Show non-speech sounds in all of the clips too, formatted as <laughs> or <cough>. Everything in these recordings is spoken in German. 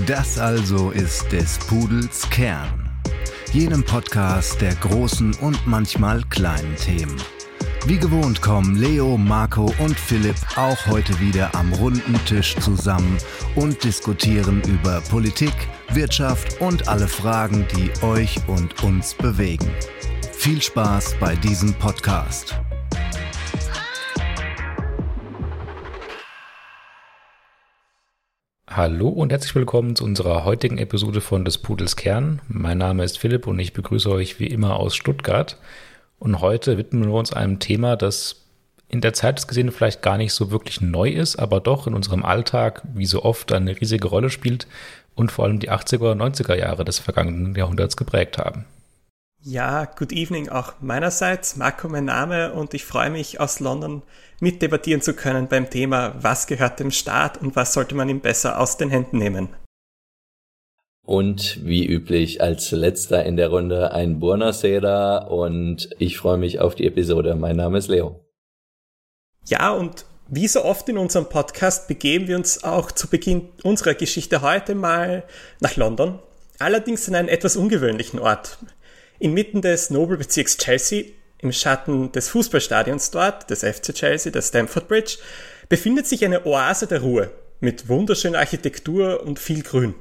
Das also ist des Pudels Kern. Jenem Podcast der großen und manchmal kleinen Themen. Wie gewohnt kommen Leo, Marco und Philipp auch heute wieder am runden Tisch zusammen und diskutieren über Politik, Wirtschaft und alle Fragen, die euch und uns bewegen. Viel Spaß bei diesem Podcast. Hallo und herzlich willkommen zu unserer heutigen Episode von des Pudels Kern. Mein Name ist Philipp und ich begrüße euch wie immer aus Stuttgart. Und heute widmen wir uns einem Thema, das in der Zeit des Gesehen vielleicht gar nicht so wirklich neu ist, aber doch in unserem Alltag wie so oft eine riesige Rolle spielt und vor allem die 80er oder 90er Jahre des vergangenen Jahrhunderts geprägt haben. Ja, good evening auch meinerseits. Marco mein Name und ich freue mich aus London mitdebattieren zu können beim Thema, was gehört dem Staat und was sollte man ihm besser aus den Händen nehmen. Und wie üblich als letzter in der Runde ein Buonasera und ich freue mich auf die Episode. Mein Name ist Leo. Ja, und wie so oft in unserem Podcast begeben wir uns auch zu Beginn unserer Geschichte heute mal nach London. Allerdings an einen etwas ungewöhnlichen Ort. Inmitten des Nobelbezirks Chelsea, im Schatten des Fußballstadions dort, des FC Chelsea, der Stamford Bridge, befindet sich eine Oase der Ruhe mit wunderschöner Architektur und viel Grün.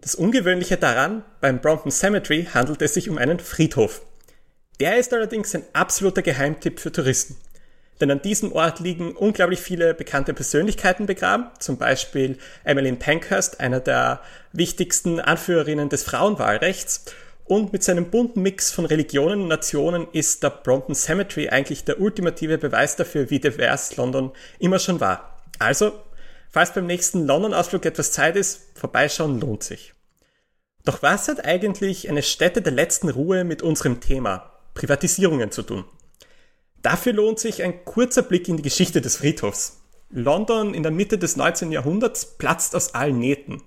Das Ungewöhnliche daran, beim Brompton Cemetery handelt es sich um einen Friedhof. Der ist allerdings ein absoluter Geheimtipp für Touristen. Denn an diesem Ort liegen unglaublich viele bekannte Persönlichkeiten begraben, zum Beispiel Emmeline Pankhurst, einer der wichtigsten Anführerinnen des Frauenwahlrechts, und mit seinem bunten Mix von Religionen und Nationen ist der Brompton Cemetery eigentlich der ultimative Beweis dafür, wie divers London immer schon war. Also, falls beim nächsten London-Ausflug etwas Zeit ist, vorbeischauen lohnt sich. Doch was hat eigentlich eine Stätte der letzten Ruhe mit unserem Thema Privatisierungen zu tun? Dafür lohnt sich ein kurzer Blick in die Geschichte des Friedhofs. London in der Mitte des 19. Jahrhunderts platzt aus allen Nähten.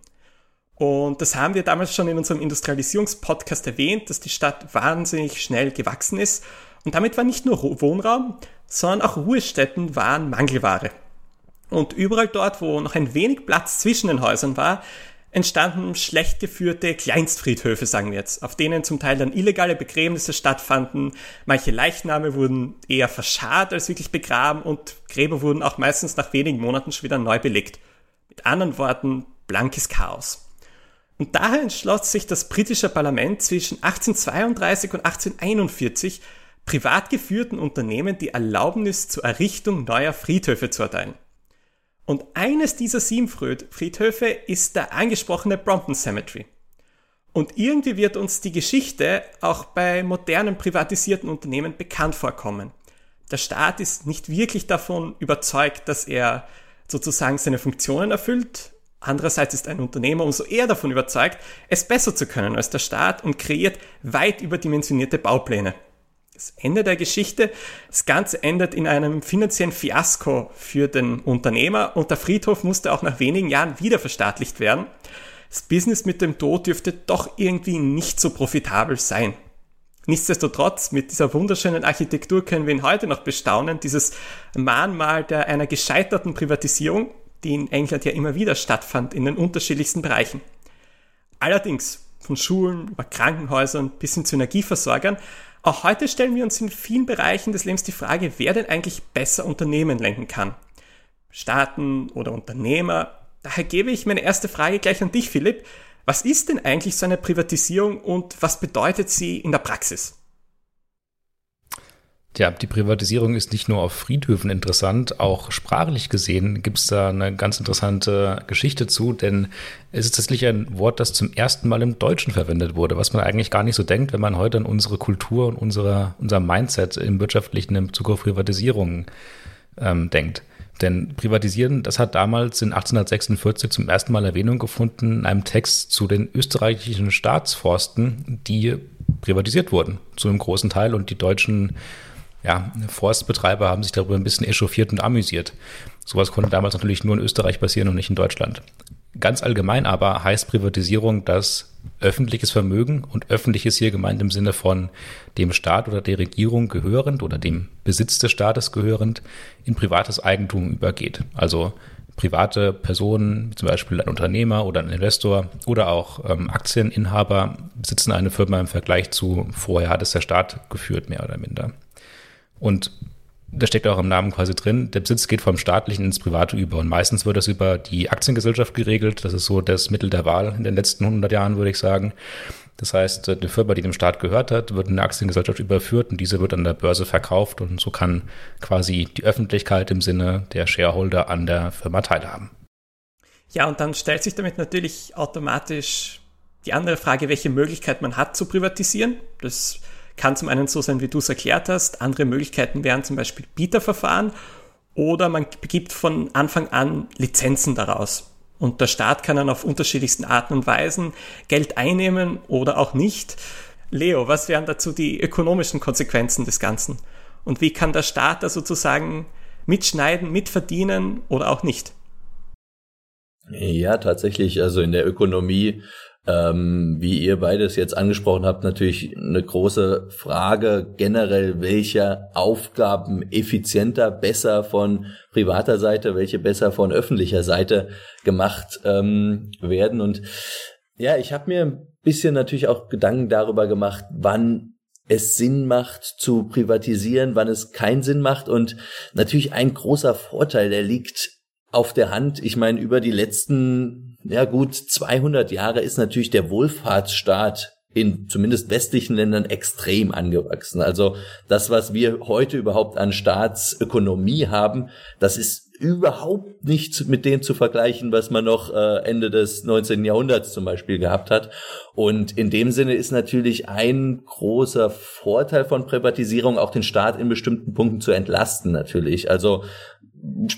Und das haben wir damals schon in unserem Industrialisierungspodcast erwähnt, dass die Stadt wahnsinnig schnell gewachsen ist. Und damit war nicht nur Wohnraum, sondern auch Ruhestätten waren Mangelware. Und überall dort, wo noch ein wenig Platz zwischen den Häusern war, entstanden schlecht geführte Kleinstfriedhöfe, sagen wir jetzt, auf denen zum Teil dann illegale Begräbnisse stattfanden. Manche Leichname wurden eher verscharrt als wirklich begraben und Gräber wurden auch meistens nach wenigen Monaten schon wieder neu belegt. Mit anderen Worten, blankes Chaos. Und daher entschloss sich das britische Parlament zwischen 1832 und 1841 privat geführten Unternehmen die Erlaubnis zur Errichtung neuer Friedhöfe zu erteilen. Und eines dieser sieben Friedhöfe ist der angesprochene Brompton Cemetery. Und irgendwie wird uns die Geschichte auch bei modernen privatisierten Unternehmen bekannt vorkommen. Der Staat ist nicht wirklich davon überzeugt, dass er sozusagen seine Funktionen erfüllt, Andererseits ist ein Unternehmer umso eher davon überzeugt, es besser zu können als der Staat und kreiert weit überdimensionierte Baupläne. Das Ende der Geschichte, das Ganze endet in einem finanziellen Fiasko für den Unternehmer und der Friedhof musste auch nach wenigen Jahren wieder verstaatlicht werden. Das Business mit dem Tod dürfte doch irgendwie nicht so profitabel sein. Nichtsdestotrotz, mit dieser wunderschönen Architektur können wir ihn heute noch bestaunen, dieses Mahnmal der einer gescheiterten Privatisierung, die in England ja immer wieder stattfand in den unterschiedlichsten Bereichen. Allerdings von Schulen über Krankenhäusern bis hin zu Energieversorgern, auch heute stellen wir uns in vielen Bereichen des Lebens die Frage, wer denn eigentlich besser Unternehmen lenken kann. Staaten oder Unternehmer. Daher gebe ich meine erste Frage gleich an dich, Philipp. Was ist denn eigentlich so eine Privatisierung und was bedeutet sie in der Praxis? Ja, die Privatisierung ist nicht nur auf Friedhöfen interessant, auch sprachlich gesehen gibt es da eine ganz interessante Geschichte zu, denn es ist tatsächlich ein Wort, das zum ersten Mal im Deutschen verwendet wurde, was man eigentlich gar nicht so denkt, wenn man heute an unsere Kultur und unsere, unser Mindset im wirtschaftlichen im Bezug auf Privatisierung ähm, denkt. Denn privatisieren, das hat damals in 1846 zum ersten Mal Erwähnung gefunden in einem Text zu den österreichischen Staatsforsten, die privatisiert wurden, zu einem großen Teil und die deutschen ja, Forstbetreiber haben sich darüber ein bisschen echauffiert und amüsiert. Sowas konnte damals natürlich nur in Österreich passieren und nicht in Deutschland. Ganz allgemein aber heißt Privatisierung, dass öffentliches Vermögen und öffentliches hier gemeint im Sinne von dem Staat oder der Regierung gehörend oder dem Besitz des Staates gehörend in privates Eigentum übergeht. Also private Personen, zum Beispiel ein Unternehmer oder ein Investor oder auch ähm, Aktieninhaber, besitzen eine Firma im Vergleich zu vorher hat es der Staat geführt, mehr oder minder. Und da steckt auch im Namen quasi drin, der Besitz geht vom staatlichen ins private über. Und meistens wird das über die Aktiengesellschaft geregelt. Das ist so das Mittel der Wahl in den letzten 100 Jahren, würde ich sagen. Das heißt, eine Firma, die dem Staat gehört hat, wird in eine Aktiengesellschaft überführt und diese wird an der Börse verkauft und so kann quasi die Öffentlichkeit im Sinne der Shareholder an der Firma teilhaben. Ja, und dann stellt sich damit natürlich automatisch die andere Frage, welche Möglichkeit man hat zu privatisieren. Das kann zum einen so sein, wie du es erklärt hast. Andere Möglichkeiten wären zum Beispiel Bieterverfahren oder man begibt von Anfang an Lizenzen daraus. Und der Staat kann dann auf unterschiedlichsten Arten und Weisen Geld einnehmen oder auch nicht. Leo, was wären dazu die ökonomischen Konsequenzen des Ganzen? Und wie kann der Staat da sozusagen mitschneiden, mitverdienen oder auch nicht? Ja, tatsächlich. Also in der Ökonomie ähm, wie ihr beides jetzt angesprochen habt, natürlich eine große Frage generell, welche Aufgaben effizienter, besser von privater Seite, welche besser von öffentlicher Seite gemacht ähm, werden. Und ja, ich habe mir ein bisschen natürlich auch Gedanken darüber gemacht, wann es Sinn macht zu privatisieren, wann es keinen Sinn macht. Und natürlich ein großer Vorteil, der liegt auf der Hand. Ich meine, über die letzten, ja gut, 200 Jahre ist natürlich der Wohlfahrtsstaat in zumindest westlichen Ländern extrem angewachsen. Also das, was wir heute überhaupt an Staatsökonomie haben, das ist überhaupt nicht mit dem zu vergleichen, was man noch äh, Ende des 19. Jahrhunderts zum Beispiel gehabt hat. Und in dem Sinne ist natürlich ein großer Vorteil von Privatisierung auch den Staat in bestimmten Punkten zu entlasten natürlich. Also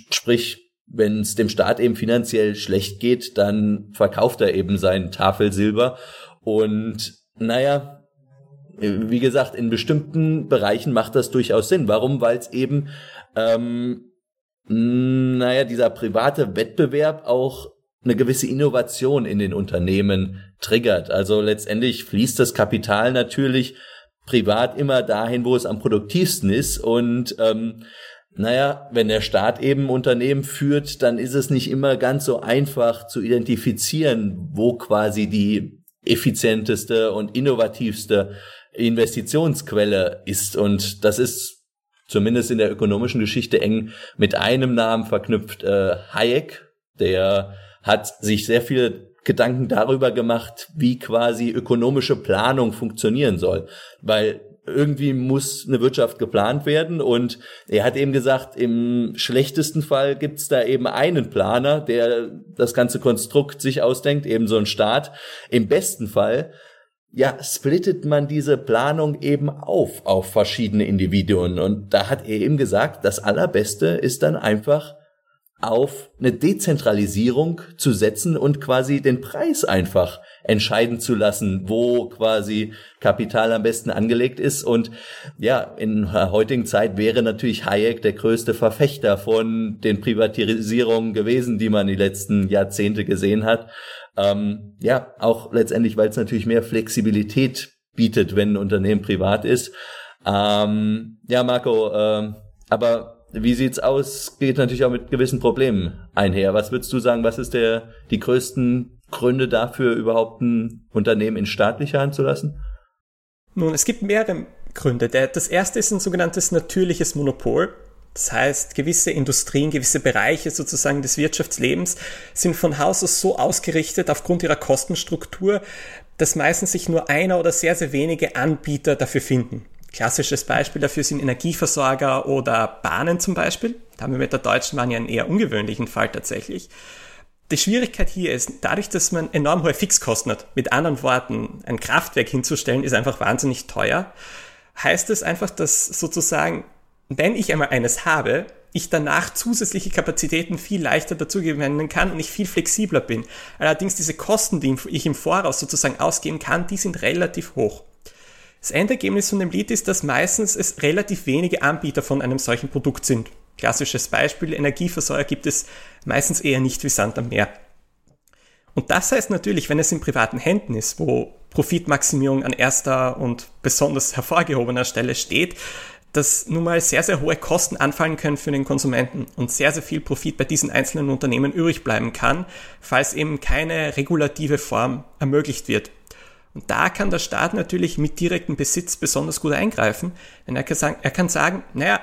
sprich wenn es dem Staat eben finanziell schlecht geht, dann verkauft er eben sein Tafelsilber. Und naja, wie gesagt, in bestimmten Bereichen macht das durchaus Sinn. Warum? Weil es eben, ähm, naja, dieser private Wettbewerb auch eine gewisse Innovation in den Unternehmen triggert. Also letztendlich fließt das Kapital natürlich privat immer dahin, wo es am produktivsten ist. Und ähm, naja, wenn der Staat eben Unternehmen führt, dann ist es nicht immer ganz so einfach zu identifizieren, wo quasi die effizienteste und innovativste Investitionsquelle ist. Und das ist zumindest in der ökonomischen Geschichte eng mit einem Namen verknüpft. Äh, Hayek, der hat sich sehr viele Gedanken darüber gemacht, wie quasi ökonomische Planung funktionieren soll. Weil irgendwie muss eine Wirtschaft geplant werden und er hat eben gesagt, im schlechtesten Fall gibt's da eben einen Planer, der das ganze Konstrukt sich ausdenkt, eben so ein Staat. Im besten Fall ja, splittet man diese Planung eben auf auf verschiedene Individuen. Und da hat er eben gesagt, das Allerbeste ist dann einfach auf eine Dezentralisierung zu setzen und quasi den Preis einfach entscheiden zu lassen, wo quasi Kapital am besten angelegt ist. Und ja, in der heutigen Zeit wäre natürlich Hayek der größte Verfechter von den Privatisierungen gewesen, die man die letzten Jahrzehnte gesehen hat. Ähm, ja, auch letztendlich, weil es natürlich mehr Flexibilität bietet, wenn ein Unternehmen privat ist. Ähm, ja, Marco, ähm, aber wie sieht's aus? Geht natürlich auch mit gewissen Problemen einher. Was würdest du sagen, was ist der, die größten Gründe dafür, überhaupt ein Unternehmen in staatlicher Hand zu lassen? Nun, es gibt mehrere Gründe. Das erste ist ein sogenanntes natürliches Monopol. Das heißt, gewisse Industrien, gewisse Bereiche sozusagen des Wirtschaftslebens sind von Haus aus so ausgerichtet aufgrund ihrer Kostenstruktur, dass meistens sich nur einer oder sehr, sehr wenige Anbieter dafür finden. Klassisches Beispiel dafür sind Energieversorger oder Bahnen zum Beispiel. Da haben wir mit der Deutschen Bahn ja einen eher ungewöhnlichen Fall tatsächlich. Die Schwierigkeit hier ist, dadurch, dass man enorm hohe Fixkosten hat, mit anderen Worten, ein Kraftwerk hinzustellen, ist einfach wahnsinnig teuer, heißt es einfach, dass sozusagen, wenn ich einmal eines habe, ich danach zusätzliche Kapazitäten viel leichter dazu gewinnen kann und ich viel flexibler bin. Allerdings diese Kosten, die ich im Voraus sozusagen ausgeben kann, die sind relativ hoch. Das Endergebnis von dem Lied ist, dass meistens es relativ wenige Anbieter von einem solchen Produkt sind. Klassisches Beispiel, Energieversorger gibt es meistens eher nicht wie Sand am Meer. Und das heißt natürlich, wenn es in privaten Händen ist, wo Profitmaximierung an erster und besonders hervorgehobener Stelle steht, dass nun mal sehr, sehr hohe Kosten anfallen können für den Konsumenten und sehr, sehr viel Profit bei diesen einzelnen Unternehmen übrig bleiben kann, falls eben keine regulative Form ermöglicht wird. Und da kann der Staat natürlich mit direktem Besitz besonders gut eingreifen, denn er kann sagen, er kann sagen naja,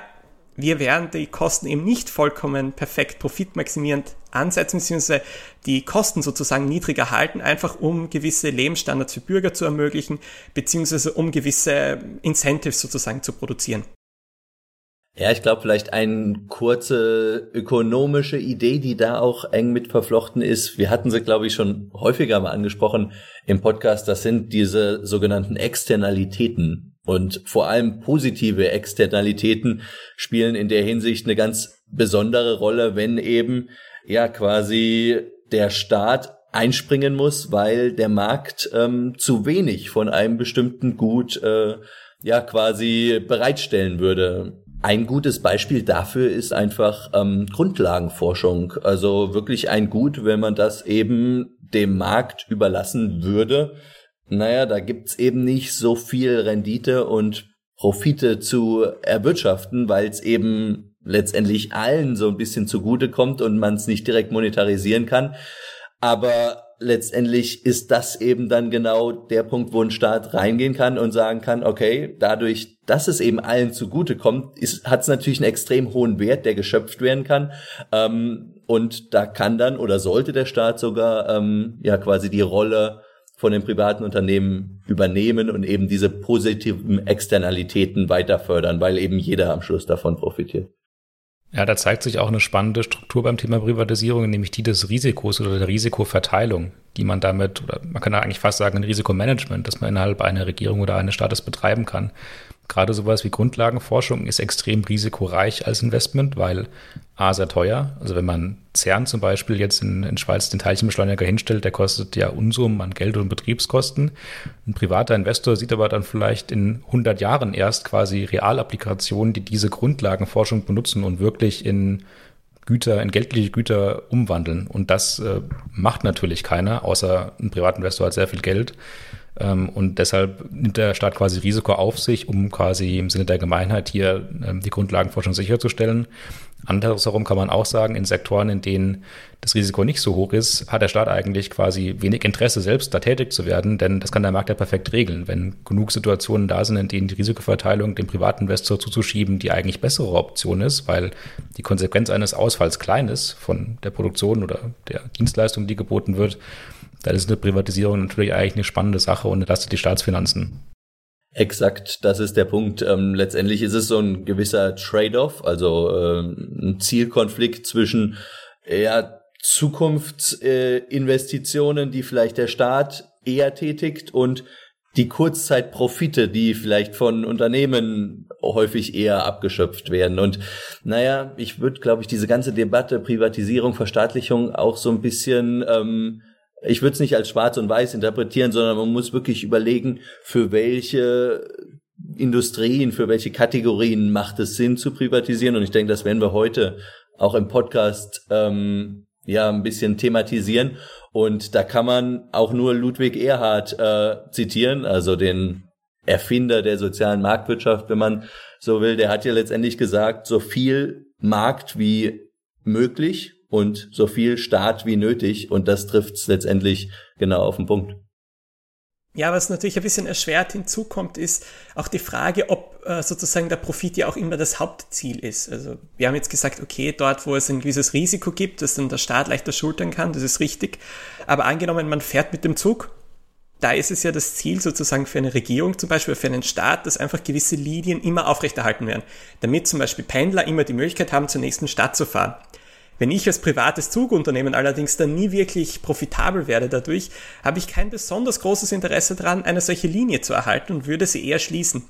wir werden die Kosten eben nicht vollkommen perfekt profitmaximierend ansetzen, beziehungsweise die Kosten sozusagen niedriger halten, einfach um gewisse Lebensstandards für Bürger zu ermöglichen, beziehungsweise um gewisse Incentives sozusagen zu produzieren. Ja, ich glaube, vielleicht eine kurze ökonomische Idee, die da auch eng mit verflochten ist. Wir hatten sie, glaube ich, schon häufiger mal angesprochen im Podcast. Das sind diese sogenannten Externalitäten. Und vor allem positive Externalitäten spielen in der Hinsicht eine ganz besondere Rolle, wenn eben ja quasi der Staat einspringen muss, weil der Markt ähm, zu wenig von einem bestimmten Gut äh, ja quasi bereitstellen würde. Ein gutes Beispiel dafür ist einfach ähm, Grundlagenforschung. Also wirklich ein Gut, wenn man das eben dem Markt überlassen würde. Naja, da gibt's eben nicht so viel Rendite und Profite zu erwirtschaften, weil es eben letztendlich allen so ein bisschen zugute kommt und man es nicht direkt monetarisieren kann. Aber letztendlich ist das eben dann genau der Punkt, wo ein Staat reingehen kann und sagen kann, okay, dadurch, dass es eben allen zugute kommt, hat es natürlich einen extrem hohen Wert, der geschöpft werden kann. Ähm, und da kann dann oder sollte der Staat sogar ähm, ja quasi die Rolle von den privaten Unternehmen übernehmen und eben diese positiven Externalitäten weiter fördern, weil eben jeder am Schluss davon profitiert. Ja, da zeigt sich auch eine spannende Struktur beim Thema Privatisierung, nämlich die des Risikos oder der Risikoverteilung, die man damit, oder man kann eigentlich fast sagen, ein Risikomanagement, das man innerhalb einer Regierung oder eines Staates betreiben kann gerade sowas wie Grundlagenforschung ist extrem risikoreich als Investment, weil A, sehr teuer. Also wenn man CERN zum Beispiel jetzt in, in Schweiz den Teilchenbeschleuniger hinstellt, der kostet ja Unsummen an Geld und Betriebskosten. Ein privater Investor sieht aber dann vielleicht in 100 Jahren erst quasi Realapplikationen, die diese Grundlagenforschung benutzen und wirklich in Güter, in geldliche Güter umwandeln. Und das äh, macht natürlich keiner, außer ein Privatinvestor hat sehr viel Geld. Ähm, und deshalb nimmt der Staat quasi Risiko auf sich, um quasi im Sinne der Gemeinheit hier ähm, die Grundlagenforschung sicherzustellen. Andersherum kann man auch sagen, in Sektoren, in denen das Risiko nicht so hoch ist, hat der Staat eigentlich quasi wenig Interesse, selbst da tätig zu werden, denn das kann der Markt ja perfekt regeln. Wenn genug Situationen da sind, in denen die Risikoverteilung dem Privatinvestor zuzuschieben, die eigentlich bessere Option ist, weil die Konsequenz eines Ausfalls klein ist von der Produktion oder der Dienstleistung, die geboten wird, dann ist eine Privatisierung natürlich eigentlich eine spannende Sache und entlastet die Staatsfinanzen. Exakt, das ist der Punkt. Ähm, letztendlich ist es so ein gewisser Trade-off, also äh, ein Zielkonflikt zwischen ja, Zukunftsinvestitionen, äh, die vielleicht der Staat eher tätigt und die Kurzzeitprofite, die vielleicht von Unternehmen häufig eher abgeschöpft werden. Und naja, ich würde, glaube ich, diese ganze Debatte Privatisierung, Verstaatlichung auch so ein bisschen ähm, ich würde es nicht als schwarz und weiß interpretieren, sondern man muss wirklich überlegen, für welche Industrien, für welche Kategorien macht es Sinn zu privatisieren. Und ich denke, das werden wir heute auch im Podcast ähm, ja ein bisschen thematisieren. Und da kann man auch nur Ludwig Erhard äh, zitieren, also den Erfinder der sozialen Marktwirtschaft, wenn man so will. Der hat ja letztendlich gesagt, so viel Markt wie möglich und so viel Staat wie nötig. Und das trifft es letztendlich genau auf den Punkt. Ja, was natürlich ein bisschen erschwert hinzukommt, ist auch die Frage, ob äh, sozusagen der Profit ja auch immer das Hauptziel ist. Also wir haben jetzt gesagt, okay, dort, wo es ein gewisses Risiko gibt, das dann der Staat leichter schultern kann, das ist richtig. Aber angenommen, man fährt mit dem Zug, da ist es ja das Ziel sozusagen für eine Regierung, zum Beispiel für einen Staat, dass einfach gewisse Linien immer aufrechterhalten werden, damit zum Beispiel Pendler immer die Möglichkeit haben, zur nächsten Stadt zu fahren. Wenn ich als privates Zugunternehmen allerdings dann nie wirklich profitabel werde dadurch, habe ich kein besonders großes Interesse daran, eine solche Linie zu erhalten und würde sie eher schließen.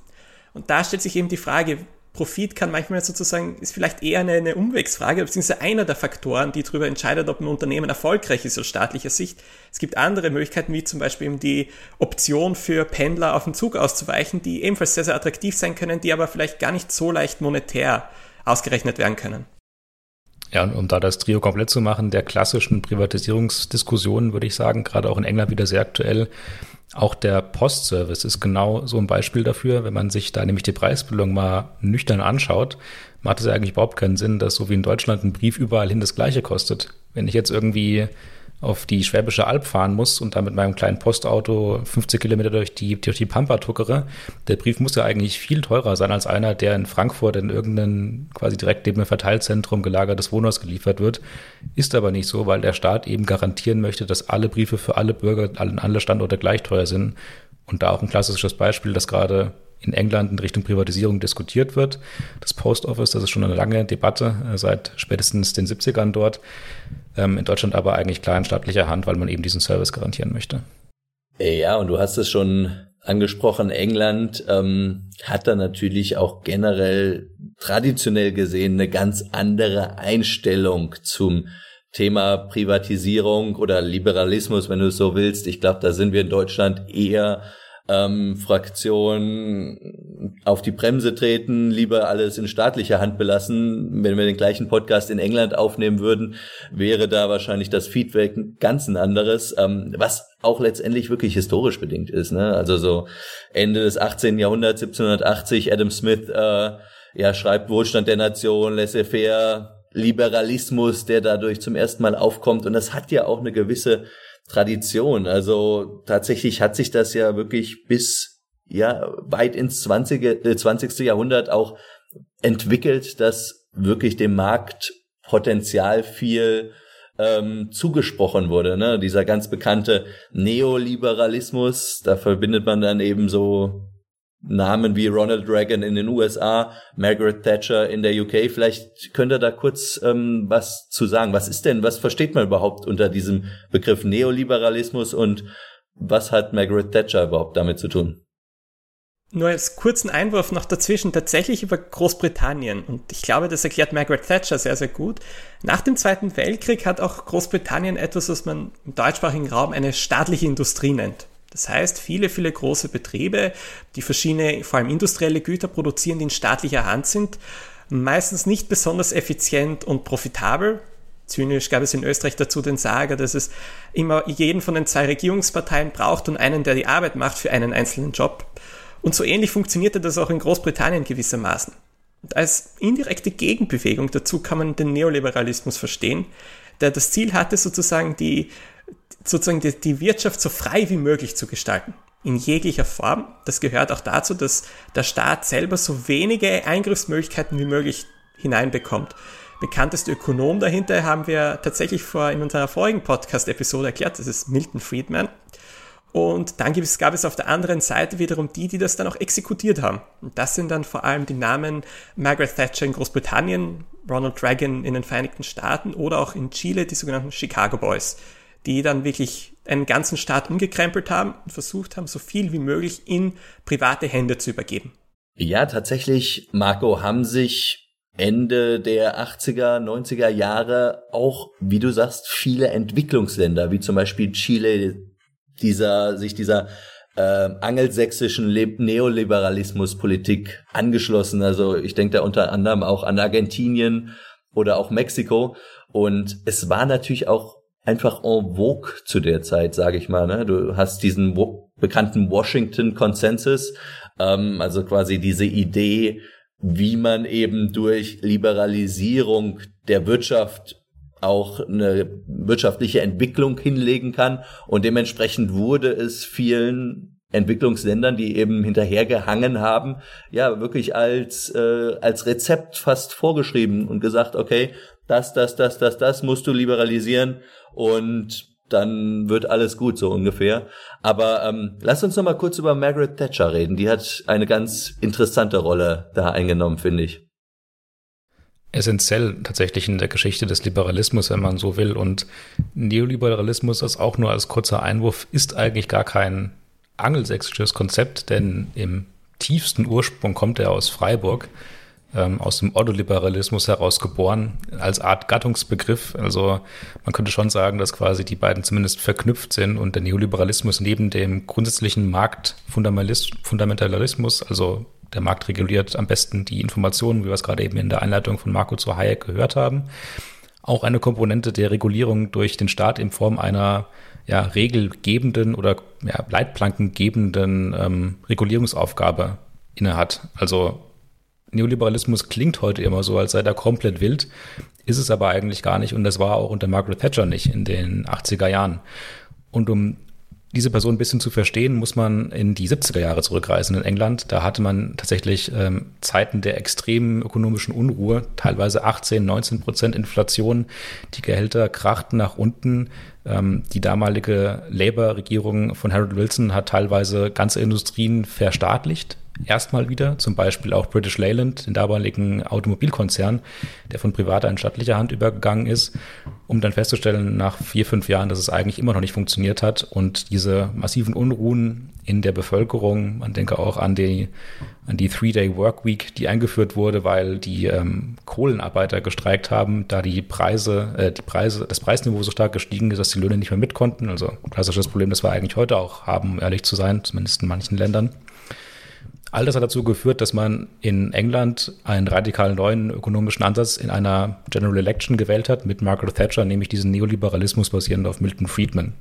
Und da stellt sich eben die Frage, Profit kann manchmal sozusagen, ist vielleicht eher eine, eine Umwegsfrage, beziehungsweise einer der Faktoren, die darüber entscheidet, ob ein Unternehmen erfolgreich ist aus staatlicher Sicht. Es gibt andere Möglichkeiten, wie zum Beispiel eben die Option für Pendler auf den Zug auszuweichen, die ebenfalls sehr, sehr attraktiv sein können, die aber vielleicht gar nicht so leicht monetär ausgerechnet werden können. Ja, und um da das Trio komplett zu machen, der klassischen Privatisierungsdiskussionen, würde ich sagen, gerade auch in England wieder sehr aktuell, Auch der Postservice ist genau so ein Beispiel dafür. Wenn man sich da nämlich die Preisbildung mal nüchtern anschaut, macht es ja eigentlich überhaupt keinen Sinn, dass so wie in Deutschland ein Brief überall hin das Gleiche kostet. Wenn ich jetzt irgendwie auf die Schwäbische Alb fahren muss und da mit meinem kleinen Postauto 50 Kilometer durch die, durch die Pampa tuckere, der Brief muss ja eigentlich viel teurer sein als einer, der in Frankfurt in irgendein quasi direkt neben einem Verteilzentrum gelagertes Wohnhaus geliefert wird. Ist aber nicht so, weil der Staat eben garantieren möchte, dass alle Briefe für alle Bürger an alle Standorte gleich teuer sind. Und da auch ein klassisches Beispiel, das gerade in England in Richtung Privatisierung diskutiert wird. Das Post Office, das ist schon eine lange Debatte äh, seit spätestens den 70ern dort. Ähm, in Deutschland aber eigentlich klar in staatlicher Hand, weil man eben diesen Service garantieren möchte. Ja, und du hast es schon angesprochen, England ähm, hat da natürlich auch generell traditionell gesehen eine ganz andere Einstellung zum Thema Privatisierung oder Liberalismus, wenn du es so willst. Ich glaube, da sind wir in Deutschland eher ähm, Fraktion auf die Bremse treten, lieber alles in staatlicher Hand belassen. Wenn wir den gleichen Podcast in England aufnehmen würden, wäre da wahrscheinlich das Feedback ganz ein anderes, ähm, was auch letztendlich wirklich historisch bedingt ist. Ne? Also so Ende des 18. Jahrhunderts, 1780, Adam Smith äh, ja, schreibt Wohlstand der Nation, laissez-faire, Liberalismus, der dadurch zum ersten Mal aufkommt. Und das hat ja auch eine gewisse Tradition. Also tatsächlich hat sich das ja wirklich bis ja weit ins 20. Äh, 20. Jahrhundert auch entwickelt, dass wirklich dem Markt Potenzial viel ähm, zugesprochen wurde. Ne? Dieser ganz bekannte Neoliberalismus, da verbindet man dann eben so Namen wie Ronald Reagan in den USA, Margaret Thatcher in der UK. Vielleicht könnt ihr da kurz ähm, was zu sagen. Was ist denn, was versteht man überhaupt unter diesem Begriff Neoliberalismus und was hat Margaret Thatcher überhaupt damit zu tun? Nur als kurzen Einwurf noch dazwischen, tatsächlich über Großbritannien. Und ich glaube, das erklärt Margaret Thatcher sehr, sehr gut. Nach dem Zweiten Weltkrieg hat auch Großbritannien etwas, was man im deutschsprachigen Raum eine staatliche Industrie nennt. Das heißt, viele, viele große Betriebe, die verschiedene, vor allem industrielle Güter produzieren, die in staatlicher Hand sind, meistens nicht besonders effizient und profitabel. Zynisch gab es in Österreich dazu den Sager, dass es immer jeden von den zwei Regierungsparteien braucht und einen, der die Arbeit macht für einen einzelnen Job. Und so ähnlich funktionierte das auch in Großbritannien gewissermaßen. Und als indirekte Gegenbewegung dazu kann man den Neoliberalismus verstehen, der das Ziel hatte, sozusagen die sozusagen die, die Wirtschaft so frei wie möglich zu gestalten. In jeglicher Form. Das gehört auch dazu, dass der Staat selber so wenige Eingriffsmöglichkeiten wie möglich hineinbekommt. Bekannteste Ökonom dahinter haben wir tatsächlich vor in unserer vorigen Podcast-Episode erklärt. Das ist Milton Friedman. Und dann gab es auf der anderen Seite wiederum die, die das dann auch exekutiert haben. Und das sind dann vor allem die Namen Margaret Thatcher in Großbritannien, Ronald Reagan in den Vereinigten Staaten oder auch in Chile die sogenannten Chicago Boys, die dann wirklich einen ganzen Staat umgekrempelt haben und versucht haben, so viel wie möglich in private Hände zu übergeben. Ja, tatsächlich, Marco, haben sich Ende der 80er, 90er Jahre auch, wie du sagst, viele Entwicklungsländer, wie zum Beispiel Chile, dieser, sich dieser äh, angelsächsischen Neoliberalismuspolitik angeschlossen. Also ich denke da unter anderem auch an Argentinien oder auch Mexiko. Und es war natürlich auch einfach en vogue zu der Zeit, sage ich mal. Ne? Du hast diesen bekannten Washington Consensus, ähm, also quasi diese Idee, wie man eben durch Liberalisierung der Wirtschaft auch eine wirtschaftliche Entwicklung hinlegen kann. Und dementsprechend wurde es vielen Entwicklungsländern, die eben hinterhergehangen haben, ja wirklich als äh, als Rezept fast vorgeschrieben und gesagt, okay, das, das, das, das, das musst du liberalisieren und dann wird alles gut, so ungefähr. Aber ähm, lass uns noch mal kurz über Margaret Thatcher reden. Die hat eine ganz interessante Rolle da eingenommen, finde ich. Essentiell tatsächlich in der Geschichte des Liberalismus, wenn man so will. Und Neoliberalismus, das auch nur als kurzer Einwurf, ist eigentlich gar kein angelsächsisches Konzept, denn im tiefsten Ursprung kommt er aus Freiburg ähm, aus dem Ordoliberalismus heraus geboren, als Art Gattungsbegriff. Also man könnte schon sagen, dass quasi die beiden zumindest verknüpft sind und der Neoliberalismus neben dem grundsätzlichen Marktfundamentalismus, also der Markt reguliert am besten die Informationen, wie wir es gerade eben in der Einleitung von Marco zu Hayek gehört haben, auch eine Komponente der Regulierung durch den Staat in Form einer ja, regelgebenden oder ja, leitplankengebenden ähm, Regulierungsaufgabe innehat. Also Neoliberalismus klingt heute immer so, als sei er komplett wild, ist es aber eigentlich gar nicht und das war auch unter Margaret Thatcher nicht in den 80er Jahren. Und um diese Person ein bisschen zu verstehen, muss man in die 70er Jahre zurückreisen in England. Da hatte man tatsächlich ähm, Zeiten der extremen ökonomischen Unruhe, teilweise 18, 19 Prozent Inflation. Die Gehälter krachten nach unten. Ähm, die damalige Labour-Regierung von Harold Wilson hat teilweise ganze Industrien verstaatlicht erstmal wieder, zum Beispiel auch British Leyland, den damaligen Automobilkonzern, der von privater in staatlicher Hand übergegangen ist, um dann festzustellen nach vier, fünf Jahren, dass es eigentlich immer noch nicht funktioniert hat und diese massiven Unruhen in der Bevölkerung, man denke auch an die, an die Three-Day Work Week, die eingeführt wurde, weil die ähm, Kohlenarbeiter gestreikt haben, da die Preise, äh, die Preise, das Preisniveau so stark gestiegen ist, dass die Löhne nicht mehr mit konnten. Also klassisches Problem, das wir eigentlich heute auch haben, um ehrlich zu sein, zumindest in manchen Ländern. All das hat dazu geführt, dass man in England einen radikal neuen ökonomischen Ansatz in einer General Election gewählt hat mit Margaret Thatcher, nämlich diesen Neoliberalismus basierend auf Milton Friedman.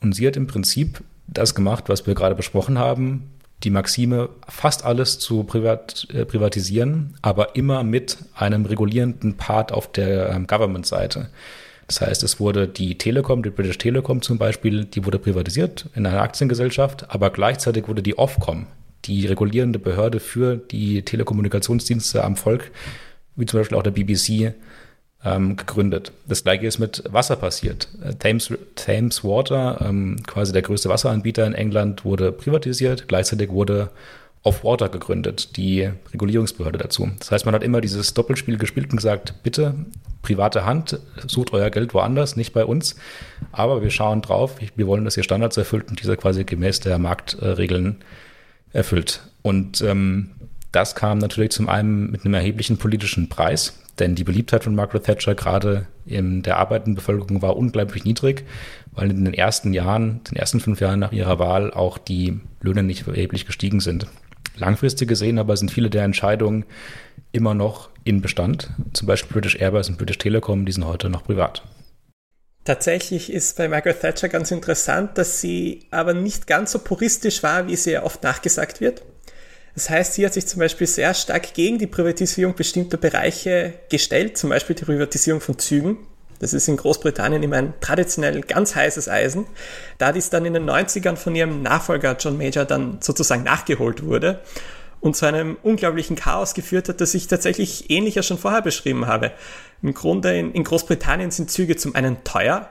Und sie hat im Prinzip das gemacht, was wir gerade besprochen haben, die Maxime, fast alles zu privat, äh, privatisieren, aber immer mit einem regulierenden Part auf der ähm, Government-Seite. Das heißt, es wurde die Telekom, die British Telekom zum Beispiel, die wurde privatisiert in einer Aktiengesellschaft, aber gleichzeitig wurde die Ofcom, die regulierende Behörde für die Telekommunikationsdienste am Volk, wie zum Beispiel auch der BBC, ähm, gegründet. Das gleiche ist mit Wasser passiert. Äh, Thames, Thames Water, ähm, quasi der größte Wasseranbieter in England, wurde privatisiert. Gleichzeitig wurde Off Water gegründet, die Regulierungsbehörde dazu. Das heißt, man hat immer dieses Doppelspiel gespielt und gesagt, bitte, private Hand, sucht euer Geld woanders, nicht bei uns. Aber wir schauen drauf, wir wollen, dass ihr Standards erfüllt und diese quasi gemäß der Marktregeln erfüllt. Und ähm, das kam natürlich zum einen mit einem erheblichen politischen Preis, denn die Beliebtheit von Margaret Thatcher gerade in der arbeitenden Bevölkerung war unglaublich niedrig, weil in den ersten Jahren, den ersten fünf Jahren nach ihrer Wahl auch die Löhne nicht erheblich gestiegen sind. Langfristig gesehen aber sind viele der Entscheidungen immer noch in Bestand. Zum Beispiel British Airbus und British Telecom, die sind heute noch privat. Tatsächlich ist bei Margaret Thatcher ganz interessant, dass sie aber nicht ganz so puristisch war, wie sie oft nachgesagt wird. Das heißt, sie hat sich zum Beispiel sehr stark gegen die Privatisierung bestimmter Bereiche gestellt, zum Beispiel die Privatisierung von Zügen. Das ist in Großbritannien immer ein traditionell ganz heißes Eisen. Da dies dann in den 90ern von ihrem Nachfolger John Major dann sozusagen nachgeholt wurde und zu einem unglaublichen Chaos geführt hat, das ich tatsächlich ähnlicher schon vorher beschrieben habe. Im Grunde in, in Großbritannien sind Züge zum einen teuer,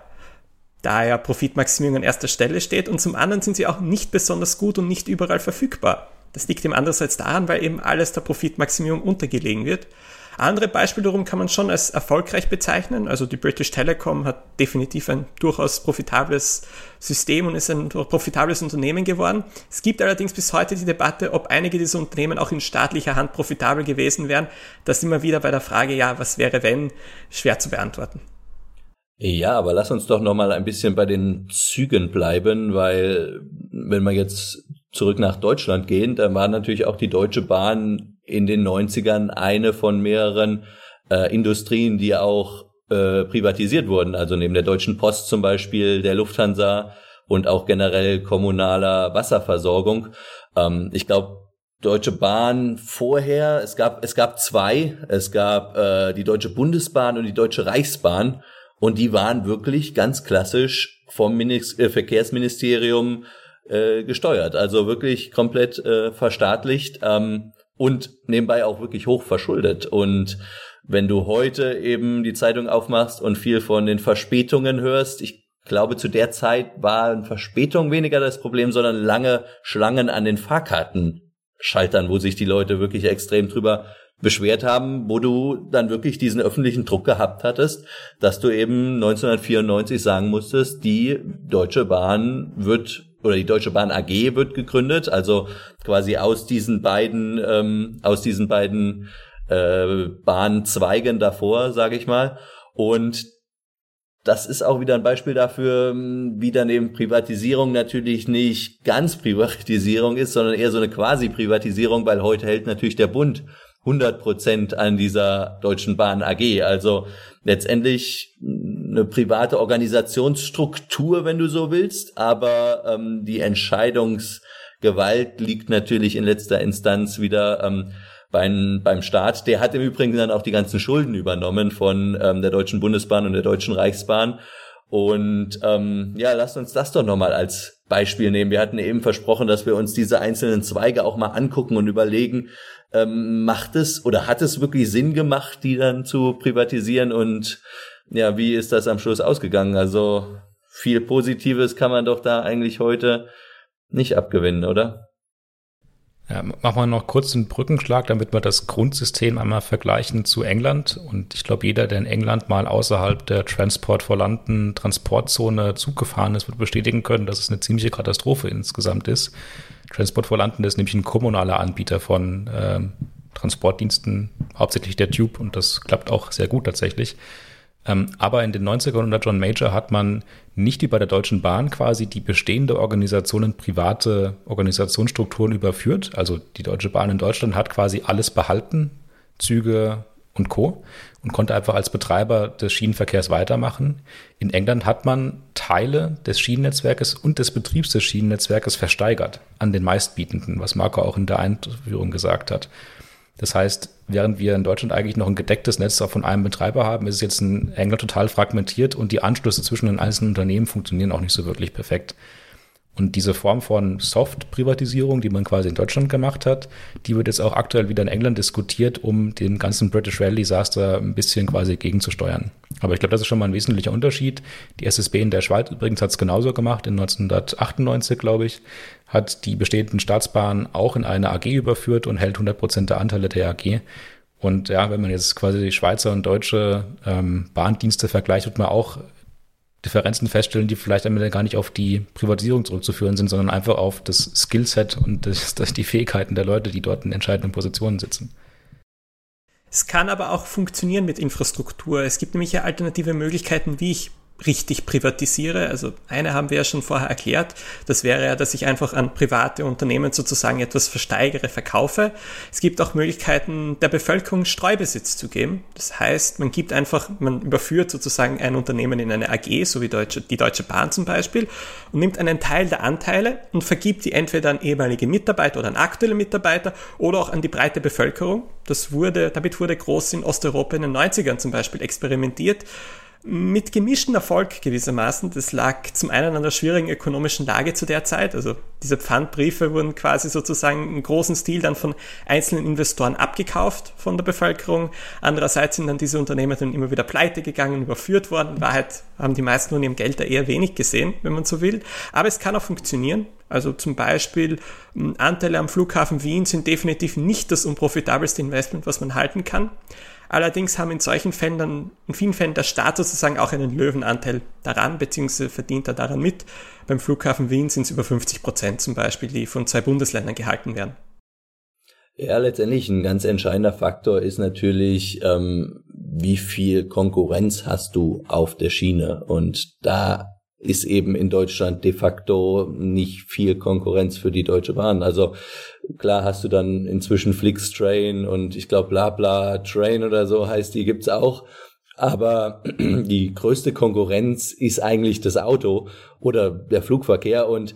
da ja Profitmaximierung an erster Stelle steht, und zum anderen sind sie auch nicht besonders gut und nicht überall verfügbar. Das liegt eben andererseits daran, weil eben alles der Profitmaximierung untergelegen wird. Andere Beispiele darum kann man schon als erfolgreich bezeichnen. Also die British Telecom hat definitiv ein durchaus profitables System und ist ein profitables Unternehmen geworden. Es gibt allerdings bis heute die Debatte, ob einige dieser Unternehmen auch in staatlicher Hand profitabel gewesen wären. Das immer wieder bei der Frage, ja, was wäre wenn, schwer zu beantworten. Ja, aber lass uns doch noch mal ein bisschen bei den Zügen bleiben, weil wenn wir jetzt zurück nach Deutschland gehen, dann war natürlich auch die Deutsche Bahn in den 90ern eine von mehreren äh, Industrien, die auch äh, privatisiert wurden. Also neben der Deutschen Post zum Beispiel, der Lufthansa und auch generell kommunaler Wasserversorgung. Ähm, ich glaube, Deutsche Bahn vorher, es gab, es gab zwei, es gab äh, die Deutsche Bundesbahn und die Deutsche Reichsbahn und die waren wirklich ganz klassisch vom Minis äh, Verkehrsministerium äh, gesteuert, also wirklich komplett äh, verstaatlicht. Ähm, und nebenbei auch wirklich hoch verschuldet. Und wenn du heute eben die Zeitung aufmachst und viel von den Verspätungen hörst, ich glaube, zu der Zeit waren Verspätungen weniger das Problem, sondern lange Schlangen an den Fahrkartenschaltern, wo sich die Leute wirklich extrem drüber beschwert haben, wo du dann wirklich diesen öffentlichen Druck gehabt hattest, dass du eben 1994 sagen musstest, die Deutsche Bahn wird oder die Deutsche Bahn AG wird gegründet, also quasi aus diesen beiden, ähm, aus diesen beiden äh, Bahnzweigen davor, sage ich mal. Und das ist auch wieder ein Beispiel dafür, wie dann eben Privatisierung natürlich nicht ganz Privatisierung ist, sondern eher so eine Quasi-Privatisierung, weil heute hält natürlich der Bund 100 Prozent an dieser Deutschen Bahn AG. Also letztendlich eine private Organisationsstruktur, wenn du so willst, aber ähm, die Entscheidungsgewalt liegt natürlich in letzter Instanz wieder ähm, beim, beim Staat. Der hat im Übrigen dann auch die ganzen Schulden übernommen von ähm, der Deutschen Bundesbahn und der Deutschen Reichsbahn. Und ähm, ja, lasst uns das doch nochmal als Beispiel nehmen. Wir hatten eben versprochen, dass wir uns diese einzelnen Zweige auch mal angucken und überlegen, ähm, macht es oder hat es wirklich Sinn gemacht, die dann zu privatisieren und ja, wie ist das am Schluss ausgegangen? Also viel Positives kann man doch da eigentlich heute nicht abgewinnen, oder? Ja, machen wir noch kurz einen Brückenschlag, damit wir das Grundsystem einmal vergleichen zu England. Und ich glaube, jeder, der in England mal außerhalb der Transport for London Transportzone Zug gefahren ist, wird bestätigen können, dass es eine ziemliche Katastrophe insgesamt ist. Transport for London ist nämlich ein kommunaler Anbieter von äh, Transportdiensten, hauptsächlich der Tube, und das klappt auch sehr gut tatsächlich. Ähm, aber in den 90ern unter John Major hat man nicht wie bei der Deutschen Bahn quasi die bestehende Organisation in private Organisationsstrukturen überführt. Also die Deutsche Bahn in Deutschland hat quasi alles behalten, Züge und Co. und konnte einfach als Betreiber des Schienenverkehrs weitermachen. In England hat man Teile des Schienennetzwerkes und des Betriebs des Schienennetzwerkes versteigert an den Meistbietenden, was Marco auch in der Einführung gesagt hat. Das heißt, während wir in Deutschland eigentlich noch ein gedecktes Netz von einem Betreiber haben, ist es jetzt in England total fragmentiert und die Anschlüsse zwischen den einzelnen Unternehmen funktionieren auch nicht so wirklich perfekt. Und diese Form von Soft-Privatisierung, die man quasi in Deutschland gemacht hat, die wird jetzt auch aktuell wieder in England diskutiert, um dem ganzen British Rail Disaster ein bisschen quasi gegenzusteuern. Aber ich glaube, das ist schon mal ein wesentlicher Unterschied. Die SSB in der Schweiz übrigens hat es genauso gemacht, in 1998, glaube ich, hat die bestehenden Staatsbahnen auch in eine AG überführt und hält 100 Prozent der Anteile der AG. Und ja, wenn man jetzt quasi die Schweizer und deutsche ähm, Bahndienste vergleicht, wird man auch Differenzen feststellen, die vielleicht am Ende gar nicht auf die Privatisierung zurückzuführen sind, sondern einfach auf das Skillset und das, <laughs> das die Fähigkeiten der Leute, die dort in entscheidenden Positionen sitzen. Es kann aber auch funktionieren mit Infrastruktur. Es gibt nämlich ja alternative Möglichkeiten, wie ich richtig privatisiere. Also eine haben wir ja schon vorher erklärt. Das wäre ja, dass ich einfach an private Unternehmen sozusagen etwas versteigere, verkaufe. Es gibt auch Möglichkeiten, der Bevölkerung Streubesitz zu geben. Das heißt, man gibt einfach, man überführt sozusagen ein Unternehmen in eine AG, so wie Deutsche, die Deutsche Bahn zum Beispiel, und nimmt einen Teil der Anteile und vergibt die entweder an ehemalige Mitarbeiter oder an aktuelle Mitarbeiter oder auch an die breite Bevölkerung. Das wurde, damit wurde groß in Osteuropa in den 90ern zum Beispiel experimentiert mit gemischten Erfolg gewissermaßen. Das lag zum einen an der schwierigen ökonomischen Lage zu der Zeit. Also diese Pfandbriefe wurden quasi sozusagen im großen Stil dann von einzelnen Investoren abgekauft von der Bevölkerung. Andererseits sind dann diese Unternehmen dann immer wieder pleite gegangen, überführt worden. In Wahrheit haben die meisten von ihrem Geld da eher wenig gesehen, wenn man so will. Aber es kann auch funktionieren. Also zum Beispiel hm, Anteile am Flughafen Wien sind definitiv nicht das unprofitabelste Investment, was man halten kann. Allerdings haben in solchen Fällen dann, in vielen Fällen der Staat sozusagen auch einen Löwenanteil daran, beziehungsweise verdient er daran mit. Beim Flughafen Wien sind es über 50 Prozent zum Beispiel, die von zwei Bundesländern gehalten werden. Ja, letztendlich ein ganz entscheidender Faktor ist natürlich, ähm, wie viel Konkurrenz hast du auf der Schiene. Und da ist eben in Deutschland de facto nicht viel Konkurrenz für die Deutsche Bahn. Also klar hast du dann inzwischen Flixtrain und ich glaube Blabla Train oder so heißt die gibt's auch. Aber <clears throat> die größte Konkurrenz ist eigentlich das Auto oder der Flugverkehr und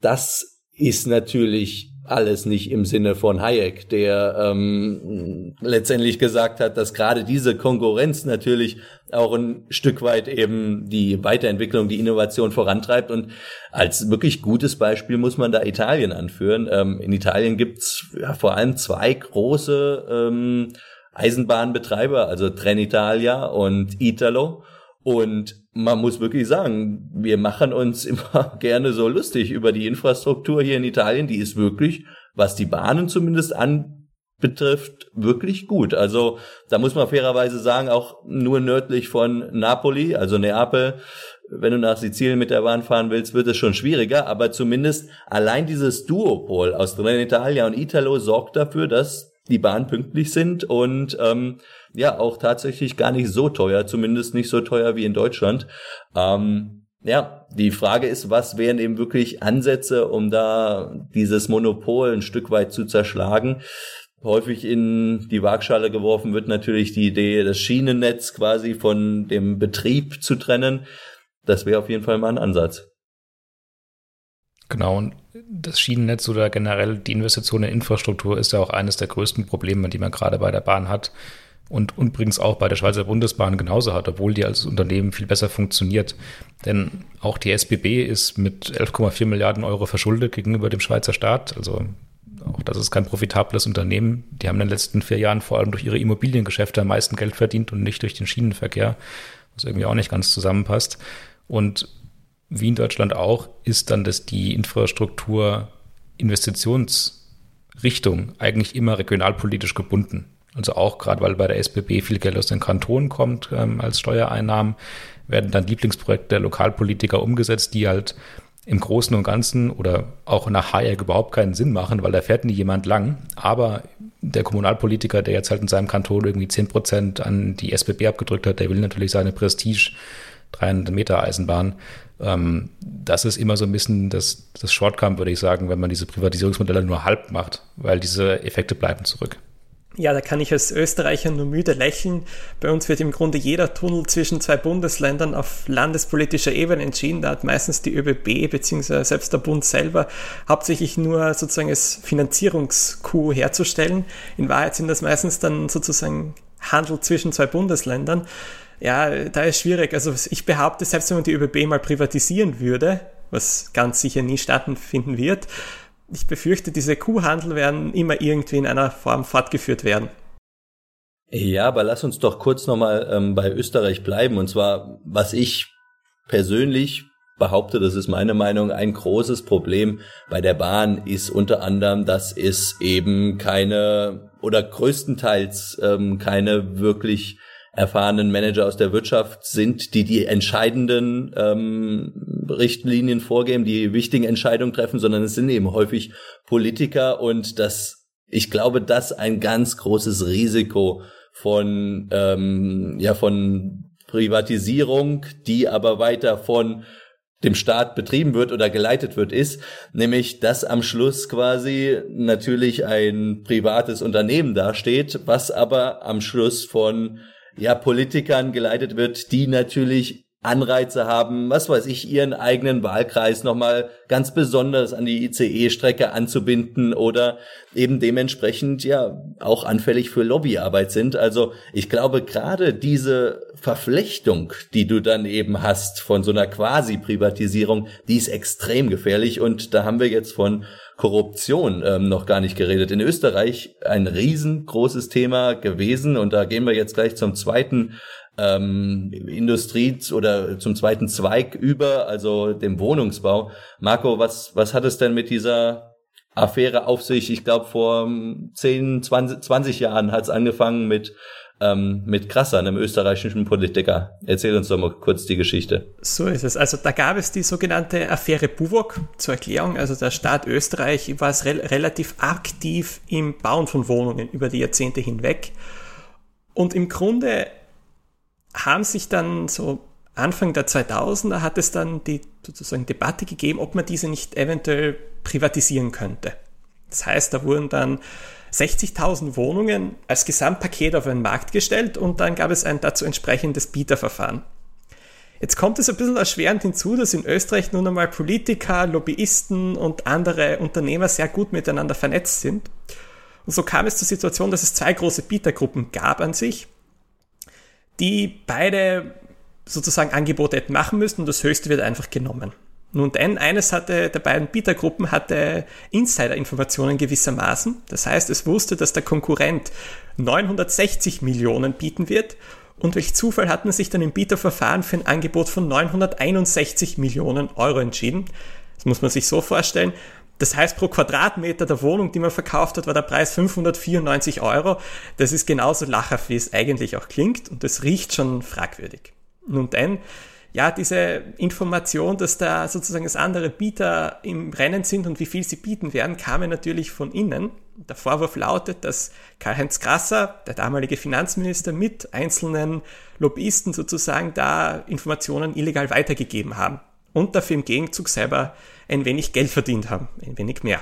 das ist natürlich alles nicht im Sinne von Hayek, der ähm, letztendlich gesagt hat, dass gerade diese Konkurrenz natürlich auch ein Stück weit eben die Weiterentwicklung, die Innovation vorantreibt. Und als wirklich gutes Beispiel muss man da Italien anführen. Ähm, in Italien gibt's ja, vor allem zwei große ähm, Eisenbahnbetreiber, also Trenitalia und Italo. Und man muss wirklich sagen, wir machen uns <laughs> immer gerne so lustig über die Infrastruktur hier in Italien. Die ist wirklich, was die Bahnen zumindest anbetrifft, wirklich gut. Also da muss man fairerweise sagen, auch nur nördlich von Napoli, also Neapel, wenn du nach Sizilien mit der Bahn fahren willst, wird es schon schwieriger, aber zumindest allein dieses Duopol aus Trenitalia und Italo sorgt dafür, dass die Bahn pünktlich sind und ähm, ja auch tatsächlich gar nicht so teuer, zumindest nicht so teuer wie in Deutschland. Ähm, ja, die Frage ist, was wären eben wirklich Ansätze, um da dieses Monopol ein Stück weit zu zerschlagen? häufig in die Waagschale geworfen wird natürlich die Idee, das Schienennetz quasi von dem Betrieb zu trennen. Das wäre auf jeden Fall mal ein Ansatz. Genau, und das Schienennetz oder generell die Investition in Infrastruktur ist ja auch eines der größten Probleme, die man gerade bei der Bahn hat und übrigens auch bei der Schweizer Bundesbahn genauso hat, obwohl die als Unternehmen viel besser funktioniert. Denn auch die SBB ist mit 11,4 Milliarden Euro verschuldet gegenüber dem Schweizer Staat. Also auch das ist kein profitables Unternehmen. Die haben in den letzten vier Jahren vor allem durch ihre Immobiliengeschäfte am meisten Geld verdient und nicht durch den Schienenverkehr, was irgendwie auch nicht ganz zusammenpasst. Und wie in Deutschland auch, ist dann dass die Infrastruktur Investitionsrichtung eigentlich immer regionalpolitisch gebunden. Also auch gerade, weil bei der SBB viel Geld aus den Kantonen kommt ähm, als Steuereinnahmen, werden dann Lieblingsprojekte der Lokalpolitiker umgesetzt, die halt im Großen und Ganzen oder auch nach Hayek überhaupt keinen Sinn machen, weil da fährt nie jemand lang. Aber der Kommunalpolitiker, der jetzt halt in seinem Kanton irgendwie zehn Prozent an die SBB abgedrückt hat, der will natürlich seine Prestige 300 Meter Eisenbahn. Ähm, das ist immer so ein bisschen das, das Shortcome, würde ich sagen, wenn man diese Privatisierungsmodelle nur halb macht, weil diese Effekte bleiben zurück. Ja, da kann ich als Österreicher nur müde lächeln. Bei uns wird im Grunde jeder Tunnel zwischen zwei Bundesländern auf landespolitischer Ebene entschieden. Da hat meistens die ÖBB bzw. selbst der Bund selber hauptsächlich nur sozusagen als Finanzierungskuh herzustellen. In Wahrheit sind das meistens dann sozusagen Handel zwischen zwei Bundesländern. Ja, da ist schwierig. Also ich behaupte, selbst wenn man die ÖBB mal privatisieren würde, was ganz sicher nie stattfinden wird, ich befürchte, diese Kuhhandel werden immer irgendwie in einer Form fortgeführt werden. Ja, aber lass uns doch kurz nochmal ähm, bei Österreich bleiben. Und zwar, was ich persönlich behaupte, das ist meine Meinung, ein großes Problem bei der Bahn ist unter anderem, dass es eben keine oder größtenteils ähm, keine wirklich erfahrenen Manager aus der Wirtschaft sind, die die entscheidenden ähm, Richtlinien vorgeben, die wichtigen Entscheidungen treffen, sondern es sind eben häufig Politiker und das, ich glaube, das ein ganz großes Risiko von ähm, ja von Privatisierung, die aber weiter von dem Staat betrieben wird oder geleitet wird, ist, nämlich dass am Schluss quasi natürlich ein privates Unternehmen dasteht, was aber am Schluss von ja, Politikern geleitet wird, die natürlich Anreize haben, was weiß ich, ihren eigenen Wahlkreis nochmal ganz besonders an die ICE-Strecke anzubinden oder eben dementsprechend ja auch anfällig für Lobbyarbeit sind. Also ich glaube, gerade diese Verflechtung, die du dann eben hast von so einer Quasi-Privatisierung, die ist extrem gefährlich und da haben wir jetzt von Korruption ähm, noch gar nicht geredet. In Österreich ein riesengroßes Thema gewesen und da gehen wir jetzt gleich zum zweiten ähm, Industrie oder zum zweiten Zweig über, also dem Wohnungsbau. Marco, was, was hat es denn mit dieser Affäre auf sich? Ich glaube, vor 10, 20, 20 Jahren hat es angefangen mit ähm, mit Krasser, einem österreichischen Politiker. Erzähl uns doch mal kurz die Geschichte. So ist es. Also da gab es die sogenannte Affäre Buwok zur Erklärung. Also der Staat Österreich war es re relativ aktiv im Bauen von Wohnungen über die Jahrzehnte hinweg. Und im Grunde haben sich dann so Anfang der 2000er hat es dann die sozusagen Debatte gegeben, ob man diese nicht eventuell privatisieren könnte. Das heißt, da wurden dann 60.000 Wohnungen als Gesamtpaket auf den Markt gestellt und dann gab es ein dazu entsprechendes Bieterverfahren. Jetzt kommt es ein bisschen erschwerend hinzu, dass in Österreich nun einmal Politiker, Lobbyisten und andere Unternehmer sehr gut miteinander vernetzt sind. Und so kam es zur Situation, dass es zwei große Bietergruppen gab an sich die beide sozusagen Angebote hätten machen müssen und das höchste wird einfach genommen. Nun denn, eines hatte der beiden Bietergruppen hatte Insider-Informationen gewissermaßen. Das heißt, es wusste, dass der Konkurrent 960 Millionen bieten wird und welch Zufall hat man sich dann im Bieterverfahren für ein Angebot von 961 Millionen Euro entschieden. Das muss man sich so vorstellen. Das heißt, pro Quadratmeter der Wohnung, die man verkauft hat, war der Preis 594 Euro. Das ist genauso lachhaft, wie es eigentlich auch klingt und das riecht schon fragwürdig. Nun denn, ja, diese Information, dass da sozusagen das andere Bieter im Rennen sind und wie viel sie bieten werden, kam natürlich von innen. Der Vorwurf lautet, dass Karl-Heinz Grasser, der damalige Finanzminister, mit einzelnen Lobbyisten sozusagen da Informationen illegal weitergegeben haben und dafür im Gegenzug selber ein wenig Geld verdient haben, ein wenig mehr.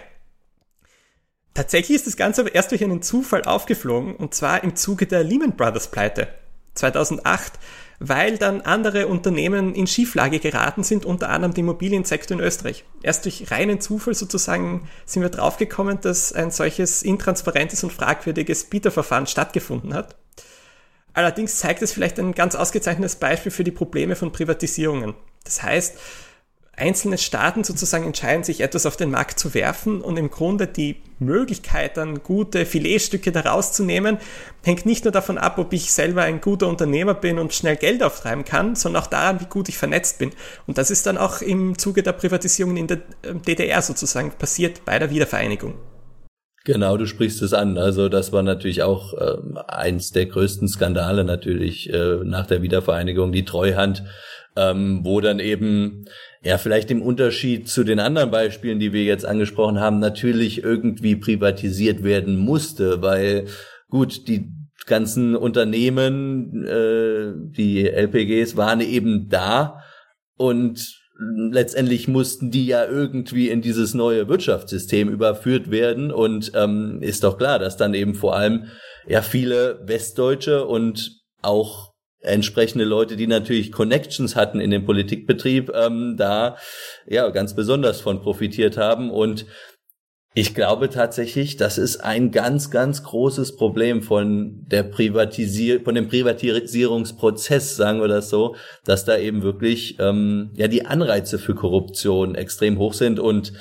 Tatsächlich ist das Ganze aber erst durch einen Zufall aufgeflogen, und zwar im Zuge der Lehman Brothers Pleite 2008, weil dann andere Unternehmen in Schieflage geraten sind, unter anderem die Immobiliensektor in Österreich. Erst durch reinen Zufall sozusagen sind wir draufgekommen, dass ein solches intransparentes und fragwürdiges Bieterverfahren stattgefunden hat. Allerdings zeigt es vielleicht ein ganz ausgezeichnetes Beispiel für die Probleme von Privatisierungen. Das heißt, einzelne Staaten sozusagen entscheiden sich, etwas auf den Markt zu werfen und im Grunde die Möglichkeit, dann gute Filetstücke daraus zu nehmen, hängt nicht nur davon ab, ob ich selber ein guter Unternehmer bin und schnell Geld auftreiben kann, sondern auch daran, wie gut ich vernetzt bin. Und das ist dann auch im Zuge der Privatisierung in der DDR sozusagen passiert bei der Wiedervereinigung. Genau, du sprichst es an. Also das war natürlich auch äh, eins der größten Skandale natürlich äh, nach der Wiedervereinigung, die Treuhand, ähm, wo dann eben ja, vielleicht im Unterschied zu den anderen Beispielen, die wir jetzt angesprochen haben, natürlich irgendwie privatisiert werden musste, weil gut, die ganzen Unternehmen, äh, die LPGs waren eben da und letztendlich mussten die ja irgendwie in dieses neue Wirtschaftssystem überführt werden. Und ähm, ist doch klar, dass dann eben vor allem ja viele Westdeutsche und auch entsprechende Leute, die natürlich Connections hatten in dem Politikbetrieb, ähm, da ja ganz besonders von profitiert haben. Und ich glaube tatsächlich, das ist ein ganz, ganz großes Problem von der Privatisier von dem Privatisierungsprozess, sagen wir das so, dass da eben wirklich ähm, ja die Anreize für Korruption extrem hoch sind. Und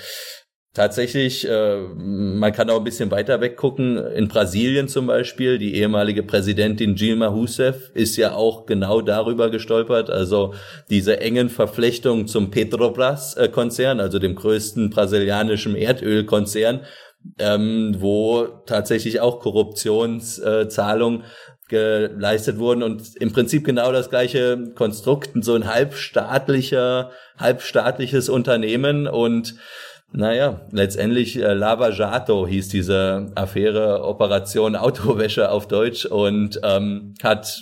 Tatsächlich, äh, man kann auch ein bisschen weiter weggucken. In Brasilien zum Beispiel, die ehemalige Präsidentin Dilma Rousseff ist ja auch genau darüber gestolpert. Also diese engen Verflechtungen zum Petrobras-Konzern, also dem größten brasilianischen Erdölkonzern, ähm, wo tatsächlich auch Korruptionszahlungen geleistet wurden und im Prinzip genau das gleiche Konstrukt, so ein halbstaatlicher, halbstaatliches Unternehmen und naja, letztendlich äh, Lava Jato hieß diese Affäre Operation Autowäsche auf Deutsch und ähm, hat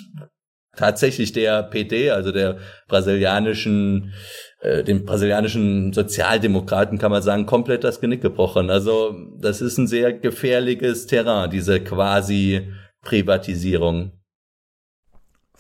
tatsächlich der PT, also der brasilianischen äh, den brasilianischen Sozialdemokraten kann man sagen, komplett das Genick gebrochen. Also das ist ein sehr gefährliches Terrain, diese quasi Privatisierung.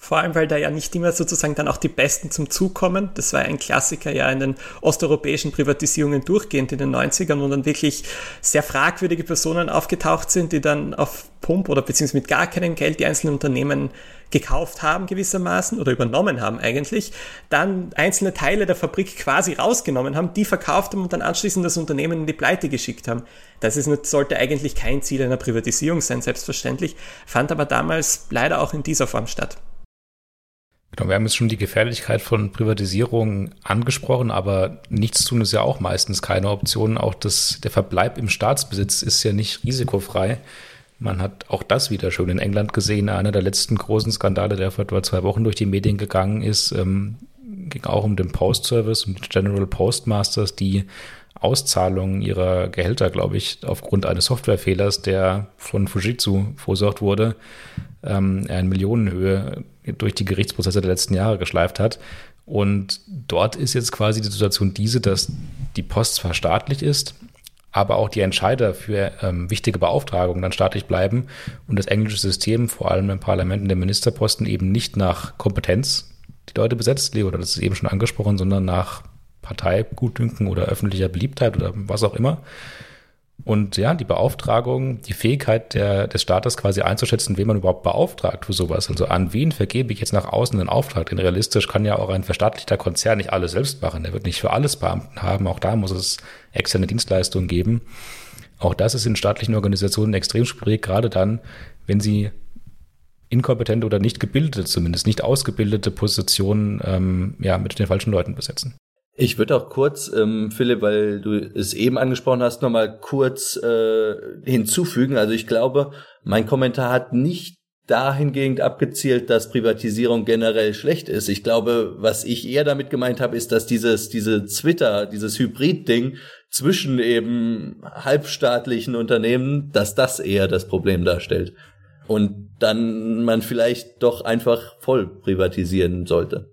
Vor allem, weil da ja nicht immer sozusagen dann auch die Besten zum Zug kommen. Das war ein Klassiker ja in den osteuropäischen Privatisierungen durchgehend in den 90ern, wo dann wirklich sehr fragwürdige Personen aufgetaucht sind, die dann auf Pump oder beziehungsweise mit gar keinem Geld die einzelnen Unternehmen gekauft haben gewissermaßen oder übernommen haben eigentlich, dann einzelne Teile der Fabrik quasi rausgenommen haben, die verkauft haben und dann anschließend das Unternehmen in die Pleite geschickt haben. Das ist, sollte eigentlich kein Ziel einer Privatisierung sein, selbstverständlich, fand aber damals leider auch in dieser Form statt. Genau, wir haben jetzt schon die Gefährlichkeit von Privatisierung angesprochen, aber nichts tun ist ja auch meistens keine Option. Auch das, der Verbleib im Staatsbesitz ist ja nicht risikofrei. Man hat auch das wieder schon in England gesehen. Einer der letzten großen Skandale, der vor etwa zwei Wochen durch die Medien gegangen ist, ähm, ging auch um den Post Service, um General Postmasters, die Auszahlungen ihrer Gehälter, glaube ich, aufgrund eines Softwarefehlers, der von Fujitsu verursacht wurde, ähm, in Millionenhöhe durch die Gerichtsprozesse der letzten Jahre geschleift hat. Und dort ist jetzt quasi die Situation diese, dass die Post zwar staatlich ist, aber auch die Entscheider für ähm, wichtige Beauftragungen dann staatlich bleiben und das englische System, vor allem im Parlament und der Ministerposten, eben nicht nach Kompetenz die Leute besetzt, Leo, das ist eben schon angesprochen, sondern nach Parteigutdünken oder öffentlicher Beliebtheit oder was auch immer. Und ja, die Beauftragung, die Fähigkeit der, des Staates quasi einzuschätzen, wen man überhaupt beauftragt für sowas. Also an wen vergebe ich jetzt nach außen einen Auftrag? Denn realistisch kann ja auch ein verstaatlichter Konzern nicht alles selbst machen. Der wird nicht für alles Beamten haben. Auch da muss es externe Dienstleistungen geben. Auch das ist in staatlichen Organisationen extrem schwierig, gerade dann, wenn sie inkompetente oder nicht gebildete, zumindest nicht ausgebildete Positionen ähm, ja, mit den falschen Leuten besetzen. Ich würde auch kurz, ähm, Philipp, weil du es eben angesprochen hast, nochmal kurz äh, hinzufügen. Also ich glaube, mein Kommentar hat nicht dahingehend abgezielt, dass Privatisierung generell schlecht ist. Ich glaube, was ich eher damit gemeint habe, ist, dass dieses, diese Twitter, dieses Hybrid-Ding zwischen eben halbstaatlichen Unternehmen, dass das eher das Problem darstellt. Und dann man vielleicht doch einfach voll privatisieren sollte.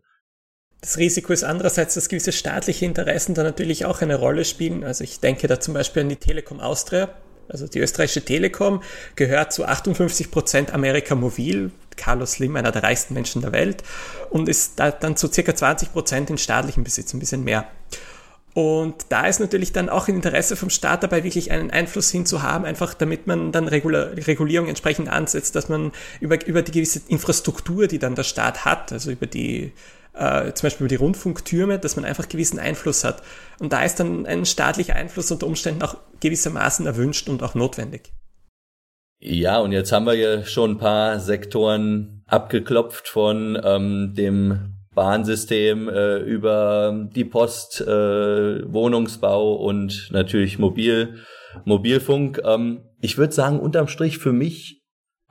Das Risiko ist andererseits, dass gewisse staatliche Interessen da natürlich auch eine Rolle spielen. Also ich denke da zum Beispiel an die Telekom Austria, Also die österreichische Telekom gehört zu 58 Prozent Amerika Mobil, Carlos Slim, einer der reichsten Menschen der Welt, und ist da dann zu circa 20 Prozent in staatlichem Besitz, ein bisschen mehr. Und da ist natürlich dann auch ein Interesse vom Staat dabei, wirklich einen Einfluss hinzuhaben, einfach damit man dann Regulierung entsprechend ansetzt, dass man über, über die gewisse Infrastruktur, die dann der Staat hat, also über die äh, zum Beispiel über die Rundfunktürme, dass man einfach gewissen Einfluss hat. Und da ist dann ein staatlicher Einfluss unter Umständen auch gewissermaßen erwünscht und auch notwendig. Ja, und jetzt haben wir ja schon ein paar Sektoren abgeklopft von ähm, dem Bahnsystem äh, über die Post, äh, Wohnungsbau und natürlich Mobil, Mobilfunk. Ähm, ich würde sagen, unterm Strich für mich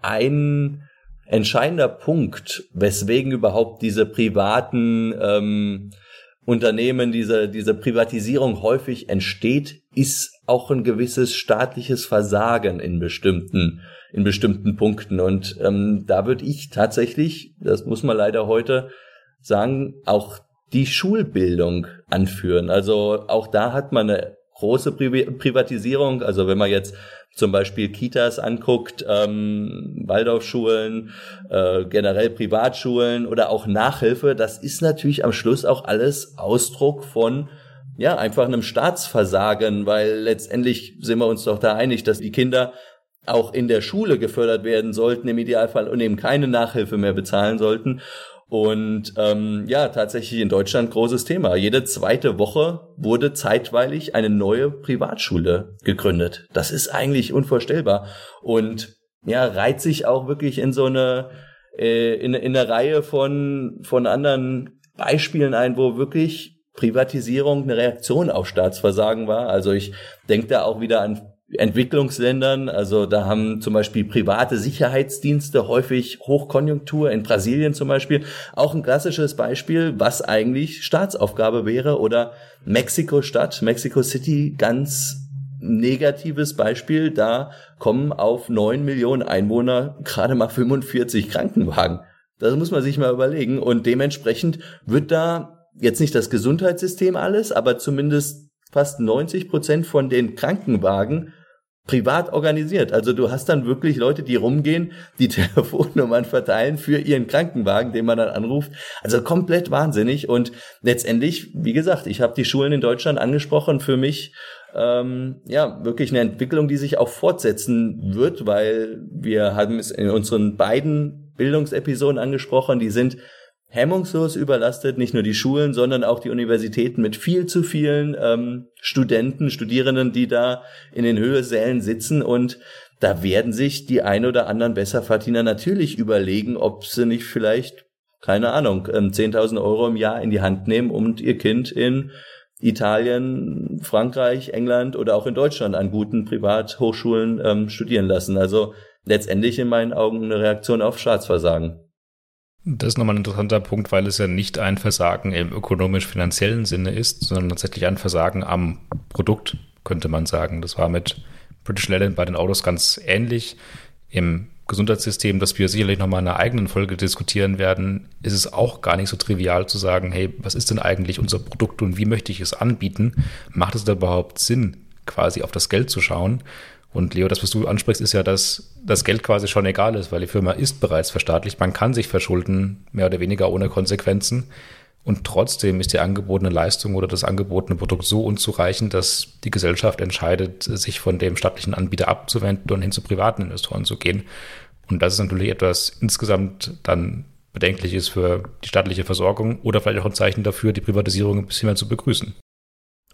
ein entscheidender Punkt, weswegen überhaupt diese privaten ähm, Unternehmen, diese, diese Privatisierung häufig entsteht, ist auch ein gewisses staatliches Versagen in bestimmten, in bestimmten Punkten. Und ähm, da würde ich tatsächlich, das muss man leider heute sagen, auch die Schulbildung anführen. Also auch da hat man eine große Privatisierung. Also wenn man jetzt zum Beispiel Kitas anguckt, ähm, Waldorfschulen, äh, generell Privatschulen oder auch Nachhilfe, das ist natürlich am Schluss auch alles Ausdruck von ja, einfach einem Staatsversagen, weil letztendlich sind wir uns doch da einig, dass die Kinder auch in der Schule gefördert werden sollten, im Idealfall und eben keine Nachhilfe mehr bezahlen sollten. Und ähm, ja, tatsächlich in Deutschland großes Thema. Jede zweite Woche wurde zeitweilig eine neue Privatschule gegründet. Das ist eigentlich unvorstellbar. Und ja, reiht sich auch wirklich in so eine, äh, in, in eine Reihe von, von anderen Beispielen ein, wo wirklich Privatisierung eine Reaktion auf Staatsversagen war. Also ich denke da auch wieder an Entwicklungsländern. Also da haben zum Beispiel private Sicherheitsdienste häufig Hochkonjunktur, in Brasilien zum Beispiel. Auch ein klassisches Beispiel, was eigentlich Staatsaufgabe wäre. Oder Mexiko-Stadt, Mexico City, ganz negatives Beispiel. Da kommen auf neun Millionen Einwohner gerade mal 45 Krankenwagen. Das muss man sich mal überlegen. Und dementsprechend wird da jetzt nicht das Gesundheitssystem alles, aber zumindest fast 90 Prozent von den Krankenwagen privat organisiert. Also du hast dann wirklich Leute, die rumgehen, die <laughs> Telefonnummern verteilen für ihren Krankenwagen, den man dann anruft. Also komplett wahnsinnig. Und letztendlich, wie gesagt, ich habe die Schulen in Deutschland angesprochen. Für mich ähm, ja wirklich eine Entwicklung, die sich auch fortsetzen wird, weil wir haben es in unseren beiden Bildungsepisoden angesprochen. Die sind hemmungslos überlastet, nicht nur die Schulen, sondern auch die Universitäten mit viel zu vielen ähm, Studenten, Studierenden, die da in den Hörsälen sitzen und da werden sich die ein oder anderen Besserverdiener natürlich überlegen, ob sie nicht vielleicht, keine Ahnung, 10.000 ähm, Euro im Jahr in die Hand nehmen und ihr Kind in Italien, Frankreich, England oder auch in Deutschland an guten Privathochschulen ähm, studieren lassen. Also letztendlich in meinen Augen eine Reaktion auf Staatsversagen. Das ist nochmal ein interessanter Punkt, weil es ja nicht ein Versagen im ökonomisch-finanziellen Sinne ist, sondern tatsächlich ein Versagen am Produkt, könnte man sagen. Das war mit British Leyland bei den Autos ganz ähnlich. Im Gesundheitssystem, das wir sicherlich nochmal in einer eigenen Folge diskutieren werden, ist es auch gar nicht so trivial zu sagen, hey, was ist denn eigentlich unser Produkt und wie möchte ich es anbieten? Macht es da überhaupt Sinn, quasi auf das Geld zu schauen? Und Leo, das, was du ansprichst, ist ja, dass das Geld quasi schon egal ist, weil die Firma ist bereits verstaatlicht. Man kann sich verschulden, mehr oder weniger ohne Konsequenzen. Und trotzdem ist die angebotene Leistung oder das angebotene Produkt so unzureichend, dass die Gesellschaft entscheidet, sich von dem staatlichen Anbieter abzuwenden und hin zu privaten Investoren zu gehen. Und das ist natürlich etwas insgesamt dann bedenkliches für die staatliche Versorgung oder vielleicht auch ein Zeichen dafür, die Privatisierung ein bisschen mehr zu begrüßen.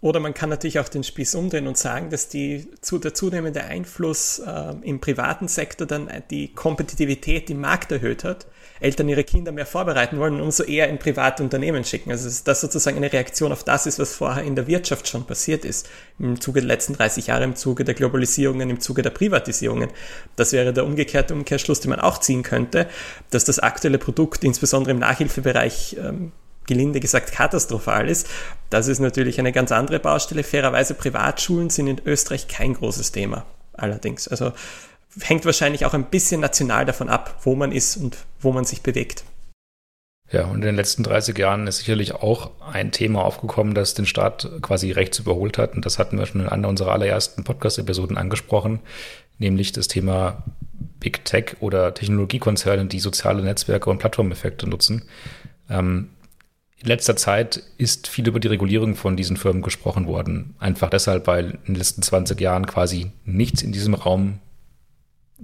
Oder man kann natürlich auch den Spieß umdrehen und sagen, dass die, zu, der zunehmende Einfluss äh, im privaten Sektor dann die Kompetitivität im Markt erhöht hat. Eltern ihre Kinder mehr vorbereiten wollen und umso eher in private Unternehmen schicken. Also dass das sozusagen eine Reaktion auf das ist, was vorher in der Wirtschaft schon passiert ist. Im Zuge der letzten 30 Jahre, im Zuge der Globalisierungen, im Zuge der Privatisierungen. Das wäre der umgekehrte Umkehrschluss, den man auch ziehen könnte, dass das aktuelle Produkt, insbesondere im Nachhilfebereich, ähm, gelinde gesagt katastrophal ist. Das ist natürlich eine ganz andere Baustelle. Fairerweise Privatschulen sind in Österreich kein großes Thema. Allerdings. Also hängt wahrscheinlich auch ein bisschen national davon ab, wo man ist und wo man sich bewegt. Ja, und in den letzten 30 Jahren ist sicherlich auch ein Thema aufgekommen, das den Staat quasi rechts überholt hat. Und das hatten wir schon in einer unserer allerersten Podcast-Episoden angesprochen, nämlich das Thema Big Tech oder Technologiekonzerne, die soziale Netzwerke und Plattformeffekte nutzen. Ähm, in letzter Zeit ist viel über die Regulierung von diesen Firmen gesprochen worden. Einfach deshalb, weil in den letzten 20 Jahren quasi nichts in diesem Raum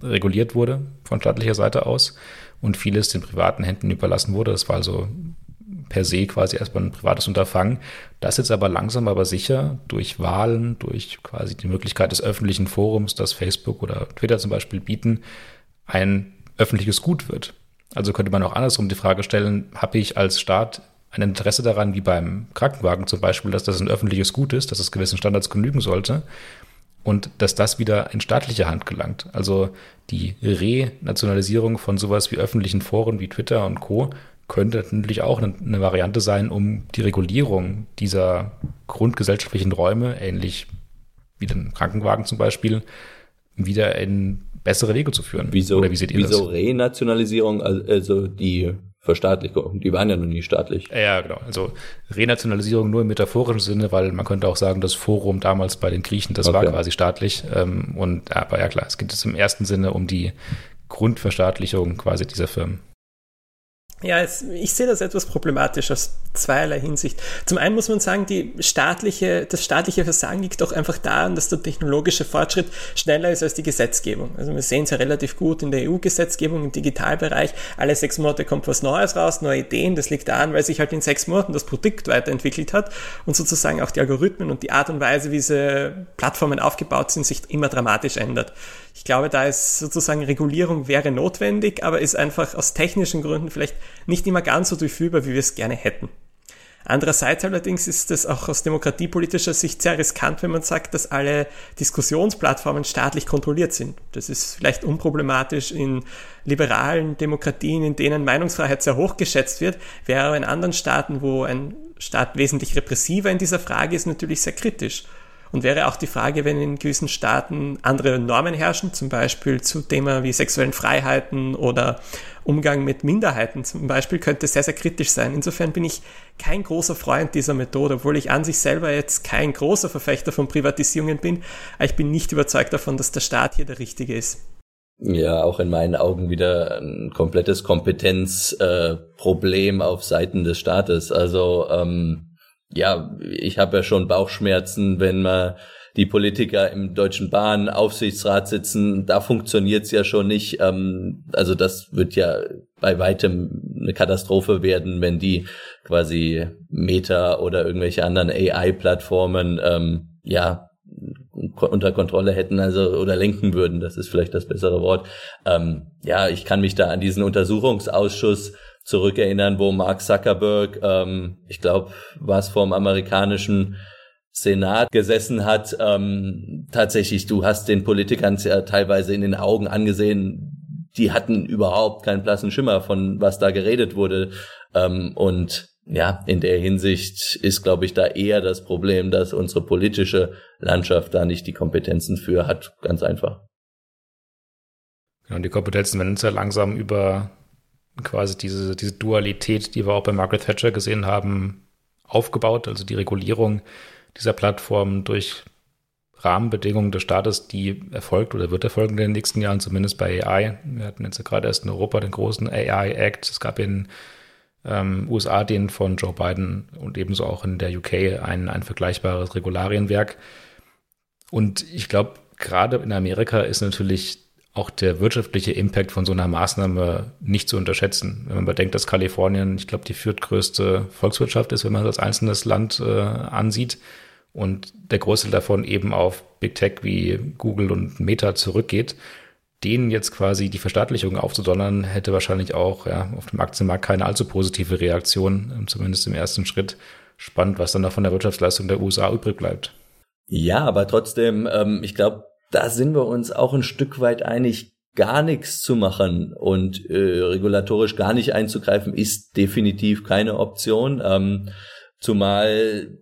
reguliert wurde von staatlicher Seite aus und vieles den privaten Händen überlassen wurde. Das war also per se quasi erstmal ein privates Unterfangen. Das jetzt aber langsam, aber sicher durch Wahlen, durch quasi die Möglichkeit des öffentlichen Forums, das Facebook oder Twitter zum Beispiel bieten, ein öffentliches Gut wird. Also könnte man auch andersrum die Frage stellen, habe ich als Staat ein Interesse daran, wie beim Krankenwagen zum Beispiel, dass das ein öffentliches Gut ist, dass es gewissen Standards genügen sollte und dass das wieder in staatliche Hand gelangt. Also die Renationalisierung von sowas wie öffentlichen Foren wie Twitter und Co. könnte natürlich auch eine, eine Variante sein, um die Regulierung dieser grundgesellschaftlichen Räume, ähnlich wie den Krankenwagen zum Beispiel, wieder in bessere Wege zu führen. Wieso, Oder wie seht ihr wieso das? Renationalisierung, also die Verstaatlichung. Die waren ja noch nie staatlich. Ja, genau. Also Renationalisierung nur im metaphorischen Sinne, weil man könnte auch sagen, das Forum damals bei den Griechen, das okay. war quasi staatlich. Ähm, und aber ja klar, es geht jetzt im ersten Sinne um die Grundverstaatlichung quasi dieser Firmen. Ja, es, ich sehe das etwas problematisch aus zweierlei Hinsicht. Zum einen muss man sagen, die staatliche, das staatliche Versagen liegt doch einfach daran, dass der technologische Fortschritt schneller ist als die Gesetzgebung. Also wir sehen es ja relativ gut in der EU-Gesetzgebung im Digitalbereich. Alle sechs Monate kommt was Neues raus, neue Ideen. Das liegt daran, weil sich halt in sechs Monaten das Produkt weiterentwickelt hat und sozusagen auch die Algorithmen und die Art und Weise, wie diese Plattformen aufgebaut sind, sich immer dramatisch ändert. Ich glaube, da ist sozusagen Regulierung wäre notwendig, aber ist einfach aus technischen Gründen vielleicht nicht immer ganz so durchführbar, wie wir es gerne hätten. Andererseits allerdings ist es auch aus demokratiepolitischer Sicht sehr riskant, wenn man sagt, dass alle Diskussionsplattformen staatlich kontrolliert sind. Das ist vielleicht unproblematisch in liberalen Demokratien, in denen Meinungsfreiheit sehr hoch geschätzt wird, wäre in anderen Staaten, wo ein Staat wesentlich repressiver in dieser Frage ist, natürlich sehr kritisch. Und wäre auch die Frage, wenn in gewissen Staaten andere Normen herrschen, zum Beispiel zu Themen wie sexuellen Freiheiten oder Umgang mit Minderheiten zum Beispiel, könnte sehr, sehr kritisch sein. Insofern bin ich kein großer Freund dieser Methode, obwohl ich an sich selber jetzt kein großer Verfechter von Privatisierungen bin. Aber ich bin nicht überzeugt davon, dass der Staat hier der richtige ist. Ja, auch in meinen Augen wieder ein komplettes Kompetenzproblem äh, auf Seiten des Staates. Also ähm, ja, ich habe ja schon Bauchschmerzen, wenn man die Politiker im Deutschen Bahn Aufsichtsrat sitzen, da funktioniert's ja schon nicht. Ähm, also das wird ja bei weitem eine Katastrophe werden, wenn die quasi Meta oder irgendwelche anderen AI-Plattformen ähm, ja unter Kontrolle hätten, also oder lenken würden, das ist vielleicht das bessere Wort. Ähm, ja, ich kann mich da an diesen Untersuchungsausschuss zurückerinnern, wo Mark Zuckerberg, ähm, ich glaube, was vom amerikanischen Senat gesessen hat. Ähm, tatsächlich, du hast den Politikern ja teilweise in den Augen angesehen, die hatten überhaupt keinen blassen Schimmer von was da geredet wurde. Ähm, und ja, in der Hinsicht ist, glaube ich, da eher das Problem, dass unsere politische Landschaft da nicht die Kompetenzen für hat. Ganz einfach. Und die Kompetenzen werden uns ja langsam über quasi diese, diese Dualität, die wir auch bei Margaret Thatcher gesehen haben, aufgebaut, also die Regulierung dieser Plattform durch Rahmenbedingungen des Staates, die erfolgt oder wird erfolgen in den nächsten Jahren, zumindest bei AI. Wir hatten jetzt gerade erst in Europa den großen AI Act. Es gab in ähm, USA den von Joe Biden und ebenso auch in der UK ein, ein vergleichbares Regularienwerk. Und ich glaube, gerade in Amerika ist natürlich auch der wirtschaftliche Impact von so einer Maßnahme nicht zu unterschätzen. Wenn man bedenkt, dass Kalifornien, ich glaube, die viertgrößte Volkswirtschaft ist, wenn man das als einzelnes Land äh, ansieht und der Großteil davon eben auf Big Tech wie Google und Meta zurückgeht, denen jetzt quasi die Verstaatlichung aufzudonnern, hätte wahrscheinlich auch ja, auf dem Aktienmarkt keine allzu positive Reaktion, ähm, zumindest im ersten Schritt. Spannend, was dann noch von der Wirtschaftsleistung der USA übrig bleibt. Ja, aber trotzdem, ähm, ich glaube, da sind wir uns auch ein Stück weit einig, gar nichts zu machen und äh, regulatorisch gar nicht einzugreifen, ist definitiv keine Option. Ähm, zumal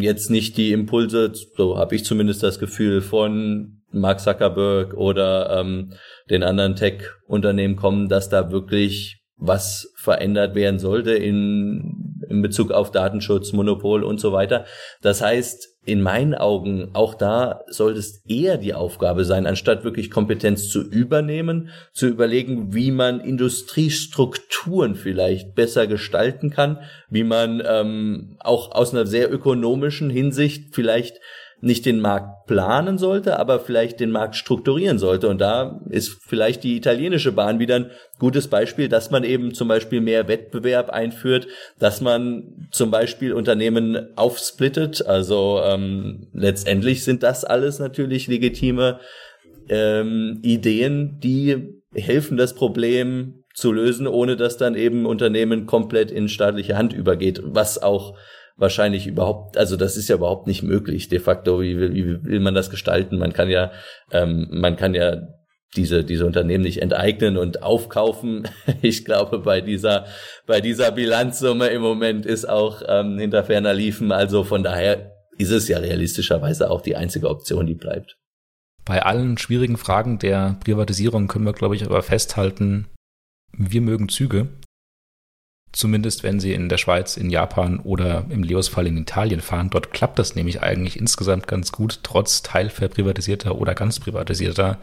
jetzt nicht die Impulse, so habe ich zumindest das Gefühl, von Mark Zuckerberg oder ähm, den anderen Tech-Unternehmen kommen, dass da wirklich was verändert werden sollte in, in Bezug auf Datenschutz, Monopol und so weiter. Das heißt, in meinen Augen, auch da sollte es eher die Aufgabe sein, anstatt wirklich Kompetenz zu übernehmen, zu überlegen, wie man Industriestrukturen vielleicht besser gestalten kann, wie man ähm, auch aus einer sehr ökonomischen Hinsicht vielleicht nicht den Markt planen sollte, aber vielleicht den Markt strukturieren sollte. Und da ist vielleicht die italienische Bahn wieder ein gutes Beispiel, dass man eben zum Beispiel mehr Wettbewerb einführt, dass man zum Beispiel Unternehmen aufsplittet. Also ähm, letztendlich sind das alles natürlich legitime ähm, Ideen, die helfen, das Problem zu lösen, ohne dass dann eben Unternehmen komplett in staatliche Hand übergeht, was auch wahrscheinlich überhaupt, also das ist ja überhaupt nicht möglich. De facto, wie, wie will man das gestalten? Man kann ja, ähm, man kann ja diese, diese Unternehmen nicht enteignen und aufkaufen. <laughs> Ich glaube, bei dieser, bei dieser Bilanzsumme im Moment ist auch ähm, hinter ferner Liefen. Also von daher ist es ja realistischerweise auch die einzige Option, die bleibt. Bei allen schwierigen Fragen der Privatisierung können wir, glaube ich, aber festhalten, wir mögen Züge Zumindest wenn Sie in der Schweiz, in Japan oder im Leos-Fall in Italien fahren. Dort klappt das nämlich eigentlich insgesamt ganz gut, trotz teilverprivatisierter oder ganz privatisierter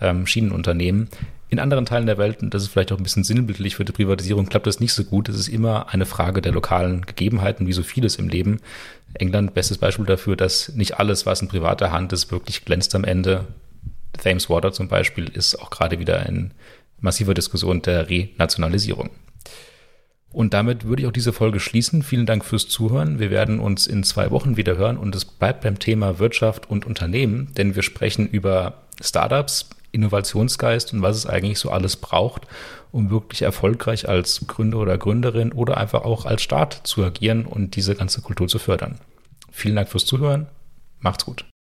ähm, Schienenunternehmen. In anderen Teilen der Welt, und das ist vielleicht auch ein bisschen sinnbildlich für die Privatisierung, klappt das nicht so gut. Es ist immer eine Frage der lokalen Gegebenheiten, wie so vieles im Leben. England, bestes Beispiel dafür, dass nicht alles, was in privater Hand ist, wirklich glänzt am Ende. Thames Water zum Beispiel ist auch gerade wieder in massiver Diskussion der Renationalisierung. Und damit würde ich auch diese Folge schließen. Vielen Dank fürs Zuhören. Wir werden uns in zwei Wochen wieder hören und es bleibt beim Thema Wirtschaft und Unternehmen, denn wir sprechen über Startups, Innovationsgeist und was es eigentlich so alles braucht, um wirklich erfolgreich als Gründer oder Gründerin oder einfach auch als Staat zu agieren und diese ganze Kultur zu fördern. Vielen Dank fürs Zuhören. Macht's gut.